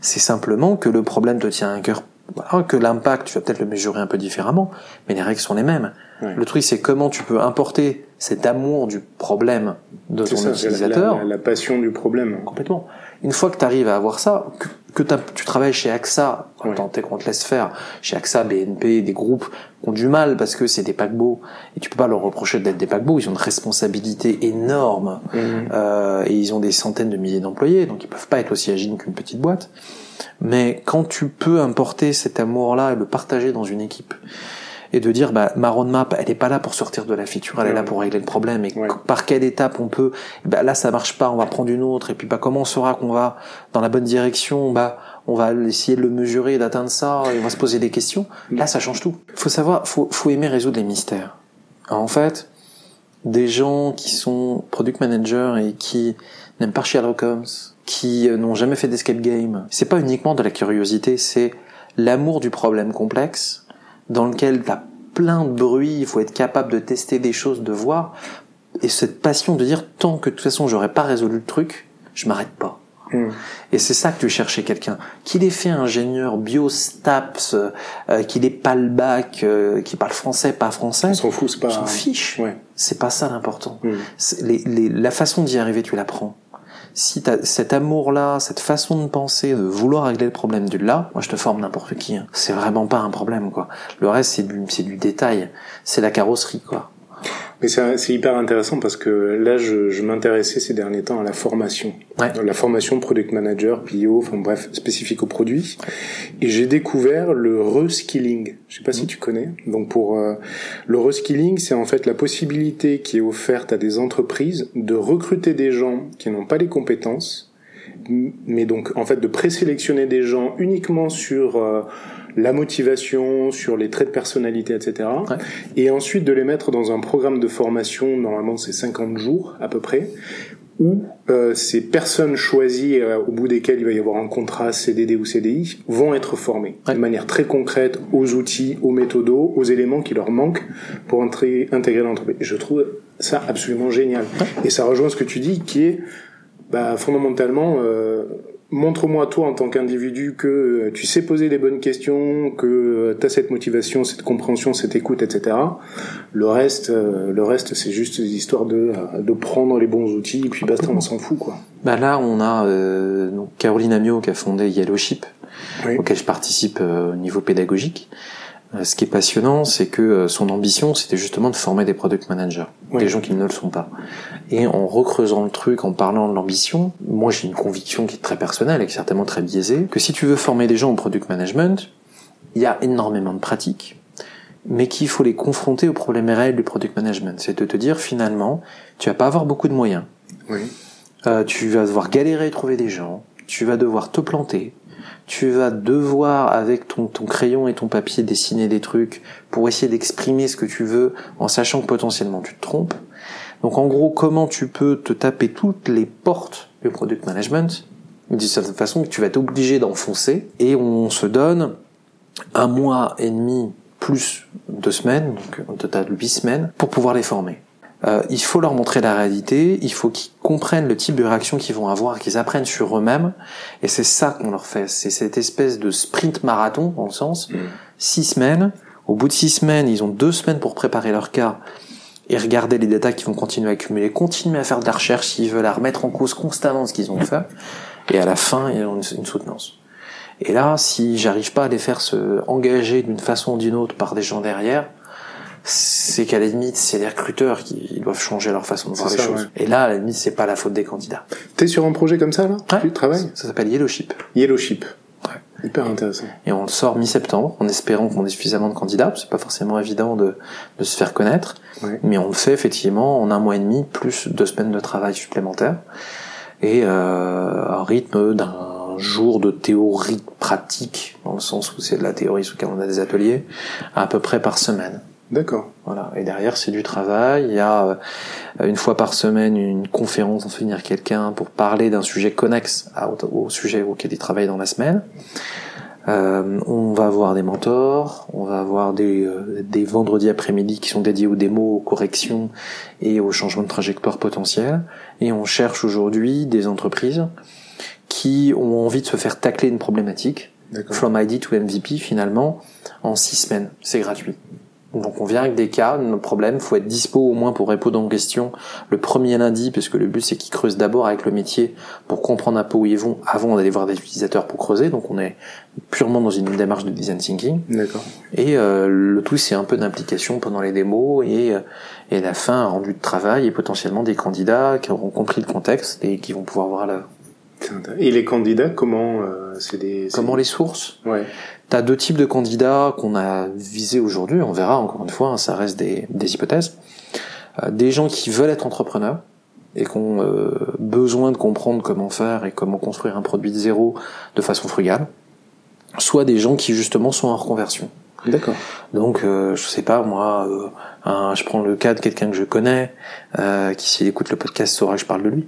C'est simplement que le problème te tient à cœur. Voilà, que l'impact, tu vas peut-être le mesurer un peu différemment, mais les règles sont les mêmes. Le truc, c'est comment tu peux importer cet amour du problème de ton ça, la, utilisateur la- la passion du problème. Complètement. Une fois que tu arrives à avoir ça, que, tu travailles chez AXA, Ouais. tant qu'on te laisse faire, chez AXA, BNP, des groupes qui ont du mal parce que c'est des paquebots, et tu peux pas leur reprocher d'être des paquebots, ils ont une responsabilité énorme, Mhm. euh, et ils ont des centaines de milliers d'employés, donc ils peuvent pas être aussi agiles qu'une petite boîte. Mais quand tu peux importer cet amour-là et le partager dans une équipe, et de dire bah ma roadmap elle est pas là pour sortir de la feature elle est là pour régler le problème et Ouais. par quelle étape on peut bah là ça marche pas on va prendre une autre et puis bah comment on saura qu'on va dans la bonne direction? Bah on va essayer de le mesurer d'atteindre ça et on va se poser des questions. Là ça change tout. Faut savoir faut faut aimer résoudre les mystères. En fait des gens qui sont product managers et qui n'aiment pas Sherlock Holmes qui euh, n'ont jamais fait d'escape game c'est pas uniquement de la curiosité c'est l'amour du problème complexe dans lequel t'as plein de bruit, il faut être capable de tester des choses, de voir, et cette passion de dire tant que de toute façon j'aurais pas résolu le truc, je m'arrête pas. Mhm. Et c'est ça que tu cherchais quelqu'un. Qu'il ait fait ingénieur bio, STAPS, euh, qu'il ait pas le bac, euh, qu'il parle français, pas français, On s'en fout, c'est on pas. s'en fiche. Ouais. C'est pas ça l'important. Les- la façon d'y arriver, tu l'apprends. Si t'as cet amour-là, cette façon de penser, de vouloir régler le problème du là, moi je te forme n'importe qui. hein. C'est vraiment pas un problème, quoi. Le reste, c'est du, c'est du détail. C'est la carrosserie, quoi. Mais c'est hyper intéressant parce que là, je, je m'intéressais ces derniers temps à la formation. Ouais. La formation product manager, PO, enfin bref, spécifique au produit. Et j'ai découvert le reskilling. Je sais pas si tu connais. Donc pour euh, le reskilling, c'est en fait la possibilité qui est offerte à des entreprises de recruter des gens qui n'ont pas les compétences, mais donc en fait de présélectionner des gens uniquement sur euh, la motivation, sur les traits de personnalité, etc. Ouais. Et ensuite de les mettre dans un programme de formation, normalement c'est 50 jours à peu près, où euh, ces personnes choisies, euh, au bout desquelles il va y avoir un contrat CDD ou CDI, vont être formées Ouais. de manière très concrète aux outils, aux méthodos, aux éléments qui leur manquent pour entrer, intégrer l'entreprise. Je trouve ça absolument génial. Et ça rejoint ce que tu dis, qui est bah, fondamentalement, euh, montre-moi toi en tant qu'individu que euh, tu sais poser les bonnes questions, que tu as cette motivation, cette compréhension, cette écoute, etc. Le reste, euh, le reste, c'est juste des histoires de, euh, de prendre les bons outils et puis basta, on s'en fout quoi. Bah là, on a euh, donc Caroline Amiot qui a fondé Yellowship, Oui. auquel je participe euh, au niveau pédagogique. Euh, ce qui est passionnant, c'est que euh, son ambition, c'était justement de former des product managers, Oui. des gens qui ne le sont pas. Et en recreusant le truc, en parlant de l'ambition, moi j'ai une conviction qui est très personnelle et qui est certainement très biaisée, que si tu veux former des gens au product management, il y a énormément de pratiques, mais qu'il faut les confronter aux problèmes réels du product management. C'est de te dire finalement, tu vas pas avoir beaucoup de moyens. Oui. Euh, tu vas devoir galérer à trouver des gens, tu vas devoir te planter, tu vas devoir avec ton, ton crayon et ton papier dessiner des trucs pour essayer d'exprimer ce que tu veux en sachant que potentiellement tu te trompes. Donc en gros, comment tu peux te taper toutes les portes du product management? D'une certaine façon que tu vas être obligé d'enfoncer et on se donne un mois et demi plus deux semaines, donc au total huit semaines, pour pouvoir les former. Euh, il faut leur montrer la réalité, il faut qu'ils comprennent le type de réaction qu'ils vont avoir, qu'ils apprennent sur eux-mêmes, et c'est ça qu'on leur fait. C'est cette espèce de sprint marathon, dans le sens, six semaines. Au bout de six semaines, ils ont deux semaines pour préparer leur cas et regarder les datas qu'ils vont continuer à accumuler, continuer à faire de la recherche s'ils veulent, à remettre en cause constamment ce qu'ils ont fait, et à la fin, ils ont une, une soutenance. Et là, si j'arrive pas à les faire se engager d'une façon ou d'une autre par des gens derrière, c'est qu'à la limite, c'est les recruteurs qui doivent changer leur façon de voir les ça, choses. Et là, à la limite, c'est pas la faute des candidats. T'es sur un projet comme ça là? Ouais. Tu travailles? Ça s'appelle Yellowship. Yellowship. Hyper intéressant. Et on le sort mi-septembre, en espérant qu'on ait suffisamment de candidats. C'est pas forcément évident de, de se faire connaître. Ouais. Mais on le fait effectivement en un mois et demi, plus deux semaines de travail supplémentaires. Et euh, un rythme d'un jour de théorie pratique, dans le sens où c'est de la théorie sous lequel on a des ateliers, à peu près par semaine. D'accord. Voilà. Et derrière, c'est du travail. Il y a euh, une fois par semaine une conférence en venir quelqu'un pour parler d'un sujet connexe au, sujet auquel il travaille dans la semaine. Euh, on va avoir des mentors, on va avoir des, euh, des vendredis après-midi qui sont dédiés aux démos, aux corrections et aux changements de trajectoire potentiels. Et on cherche aujourd'hui des entreprises qui ont envie de se faire tacler une problématique. From ID to MVP finalement en six semaines. C'est gratuit. Donc on vient avec des cas, nos problèmes, faut être dispo au moins pour répondre aux questions le premier lundi, puisque le but c'est qu'ils creusent d'abord avec le métier pour comprendre un peu où ils vont avant d'aller voir des utilisateurs pour creuser. Donc on est purement dans une démarche de design thinking. D'accord. Et euh, le tout c'est un peu d'implication pendant les démos et, euh, et la fin un rendu de travail et potentiellement des candidats qui auront compris le contexte et qui vont pouvoir voir la. Et les candidats, comment euh, c'est des comment les sources Ouais. T'as deux types de candidats qu'on a visés aujourd'hui, on verra encore une fois, hein, ça reste des, des hypothèses. Euh, des gens qui veulent être entrepreneurs et qui ont euh, besoin de comprendre comment faire et comment construire un produit de zéro de façon frugale, soit des gens qui justement sont en reconversion. D'accord. Donc, euh, je sais pas, moi, euh, un- je prends le cas de quelqu'un que je connais, euh, qui s'il écoute le podcast saura que je parle de lui,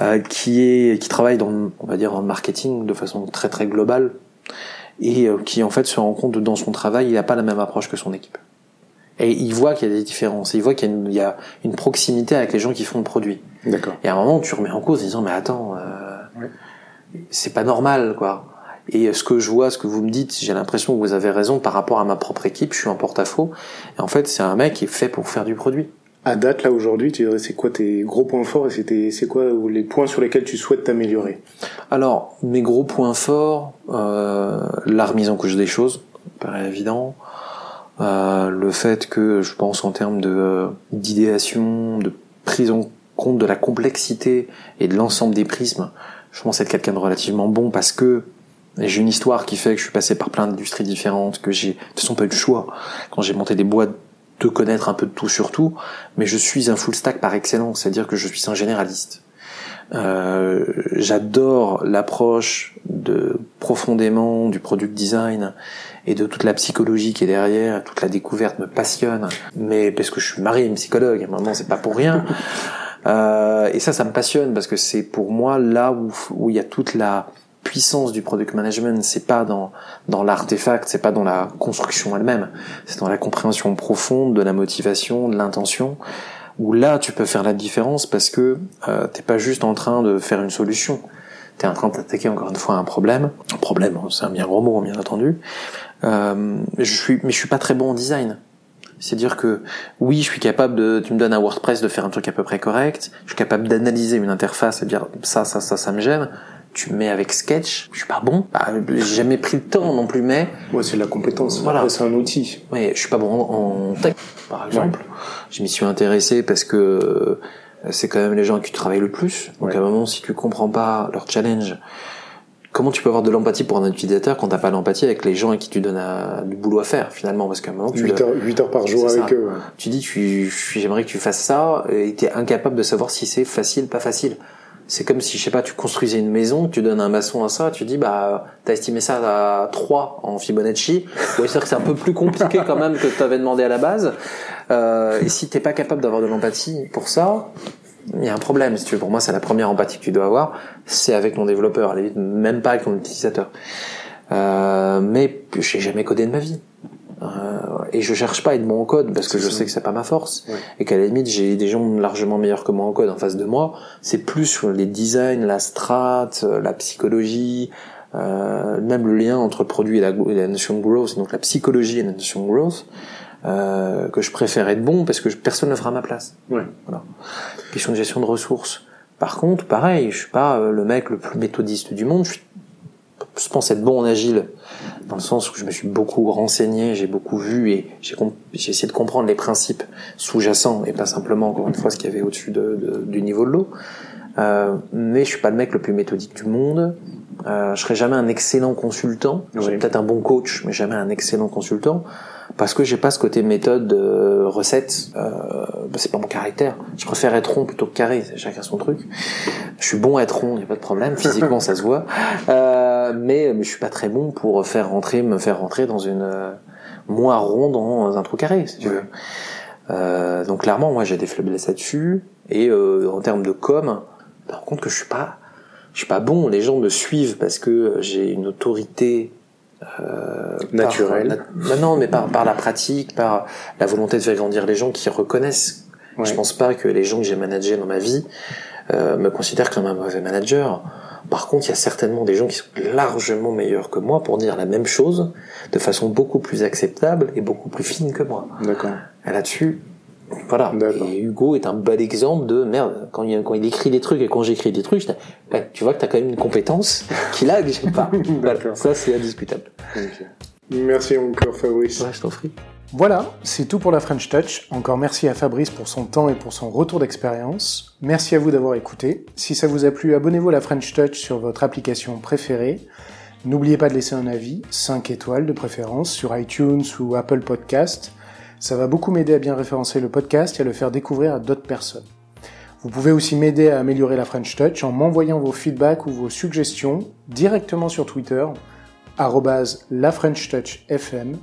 euh, qui est, qui travaille dans, on va dire, le marketing de façon très très globale, et euh, qui en fait se rend compte que dans son travail, il n'a pas la même approche que son équipe. Et il voit qu'il y a des différences, il voit qu'il y a, une, il y a une proximité avec les gens qui font le produit. D'accord. Et à un moment, tu remets en cause en disant, mais attends, euh, c'est pas normal, quoi. Et ce que je vois, ce que vous me dites, j'ai l'impression que vous avez raison par rapport à ma propre équipe, je suis en porte-à-faux. Et en fait, c'est un mec qui est fait pour faire du produit. À date, là, aujourd'hui, tu dirais c'est quoi tes gros points forts et c'est quoi les points sur lesquels tu souhaites t'améliorer? Alors, mes gros points forts, euh, la remise en couche des choses, paraît évident. Euh, le fait que je pense en termes euh, d'idéation, de prise en compte de la complexité et de l'ensemble des prismes, je pense être quelqu'un de relativement bon parce que j'ai une histoire qui fait que je suis passé par plein d'industries différentes, que j'ai de toute façon pas eu de choix. Quand j'ai monté des boîtes de connaître un peu de tout sur tout, mais je suis un full stack par excellence, c'est-à-dire que je suis un généraliste. Euh, j'adore l'approche de profondément du product design et de toute la psychologie qui est derrière, toute la découverte me passionne, mais parce que je suis marié, une psychologue, à un c'est pas pour rien. Euh, et ça, ça me passionne parce que c'est pour moi là où, où il y a toute la puissance du product management, c'est pas dans dans l'artefact, c'est pas dans la construction elle-même, c'est dans la compréhension profonde de la motivation, de l'intention. Où là, tu peux faire la différence parce que euh, t'es pas juste en train de faire une solution, t'es en train d'attaquer encore une fois un problème. Un problème, c'est un bien gros mot, bien entendu. Euh, je suis, mais je suis pas très bon en design. C'est-à-dire que oui, je suis capable de, tu me donnes un WordPress de faire un truc à peu près correct. Je suis capable d'analyser une interface et de dire ça, ça, ça, ça me gêne tu mets avec Sketch, je suis pas bon. Bah, j'ai jamais pris le temps non plus, mais. Ouais, c'est la compétence. Voilà. c'est un outil. Oui, je suis pas bon en tech, par exemple. Je m'y suis intéressé parce que euh, c'est quand même les gens qui travaillent le plus. Donc à un moment, si tu comprends pas leur challenge, comment tu peux avoir de l'empathie pour un utilisateur quand t'as pas l'empathie avec les gens à qui tu donnes du boulot à faire finalement? Parce qu'à un moment tu 8 heures, 8 heures par jour avec eux. Tu dis tu j'aimerais que tu fasses ça et t'es incapable de savoir si c'est facile pas facile c'est comme si, je sais pas, tu construisais une maison, tu donnes un maçon à ça, tu dis, bah, t'as estimé ça à 3 en Fibonacci. Oui, c'est que c'est un peu plus compliqué quand même que tu avais demandé à la base. Euh, et si t'es pas capable d'avoir de l'empathie pour ça, il y a un problème. Si tu pour moi, c'est la première empathie que tu dois avoir, c'est avec ton développeur, même pas avec ton utilisateur. Euh, mais j'ai jamais codé de ma vie. Euh, et je cherche pas à être bon en code parce que je sais que c'est pas ma force et qu'à la limite j'ai des gens largement meilleurs que moi en code en face de moi. C'est plus sur les designs, la strat, euh, la psychologie, euh, même le lien entre le produit et la, notion de growth, donc la psychologie et la notion de growth. Euh, que je préfère être bon parce que personne ne fera ma place. Ouais. Voilà. Question de gestion de ressources. Par contre, pareil, je suis pas le mec le plus méthodiste du monde. Je suis je pense être bon en agile dans le sens où je me suis beaucoup renseigné, j'ai beaucoup vu et j'ai essayé de comprendre les principes sous-jacents et pas simplement encore une fois ce qu'il y avait au-dessus de, du niveau de l'eau. Euh, mais je suis pas le mec le plus méthodique du monde. Euh, je serai jamais un excellent consultant. Je serai peut-être un bon coach, mais jamais un excellent consultant parce que j'ai pas ce côté méthode euh, recette euh, bah, c'est pas mon caractère. Je préfère être rond plutôt que carré chacun son truc. Je suis bon à être rond y a pas de problème physiquement ça se voit. Euh, mais, mais je suis pas très bon pour faire rentrer me faire rentrer dans une euh, moi rond dans un trou carré si tu veux. Euh, donc clairement moi j'ai des faiblesses là-dessus. Et euh, en termes de com par contre que je suis pas je suis pas bon. Les gens me suivent parce que j'ai une autorité euh, naturel. non, mais par, par la pratique, par la volonté de faire grandir les gens qui reconnaissent. Je pense pas que les gens que j'ai managés dans ma vie euh, me considèrent comme un mauvais manager. Par contre, il y a certainement des gens qui sont largement meilleurs que moi pour dire la même chose de façon beaucoup plus acceptable et beaucoup plus fine que moi. D'accord. Là-dessus, voilà. Et Hugo est un bel exemple de merde. Quand il, quand il écrit des trucs et quand j'écris des trucs, tu vois que t'as quand même une compétence qu'il a que j'ai pas. Ça, c'est indiscutable. Merci encore, Fabrice. Ouais, je t'en prie. Voilà, c'est tout pour la French Touch. Encore merci à Fabrice pour son temps et pour son retour d'expérience. Merci à vous d'avoir écouté. Si ça vous a plu, abonnez-vous à la French Touch sur votre application préférée. N'oubliez pas de laisser un avis, 5 étoiles de préférence, sur iTunes ou Apple Podcast. Ça va beaucoup m'aider à bien référencer le podcast et à le faire découvrir à d'autres personnes. Vous pouvez aussi m'aider à améliorer la French Touch en m'envoyant vos feedbacks ou vos suggestions directement sur Twitter, lafrenchtouchfm.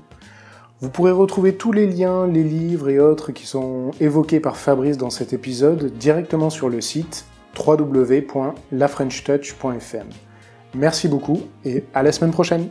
Vous pourrez retrouver tous les liens, les livres et autres qui sont évoqués par Fabrice dans cet épisode directement sur le site www.lafrenchtouch.fm. Merci beaucoup et à la semaine prochaine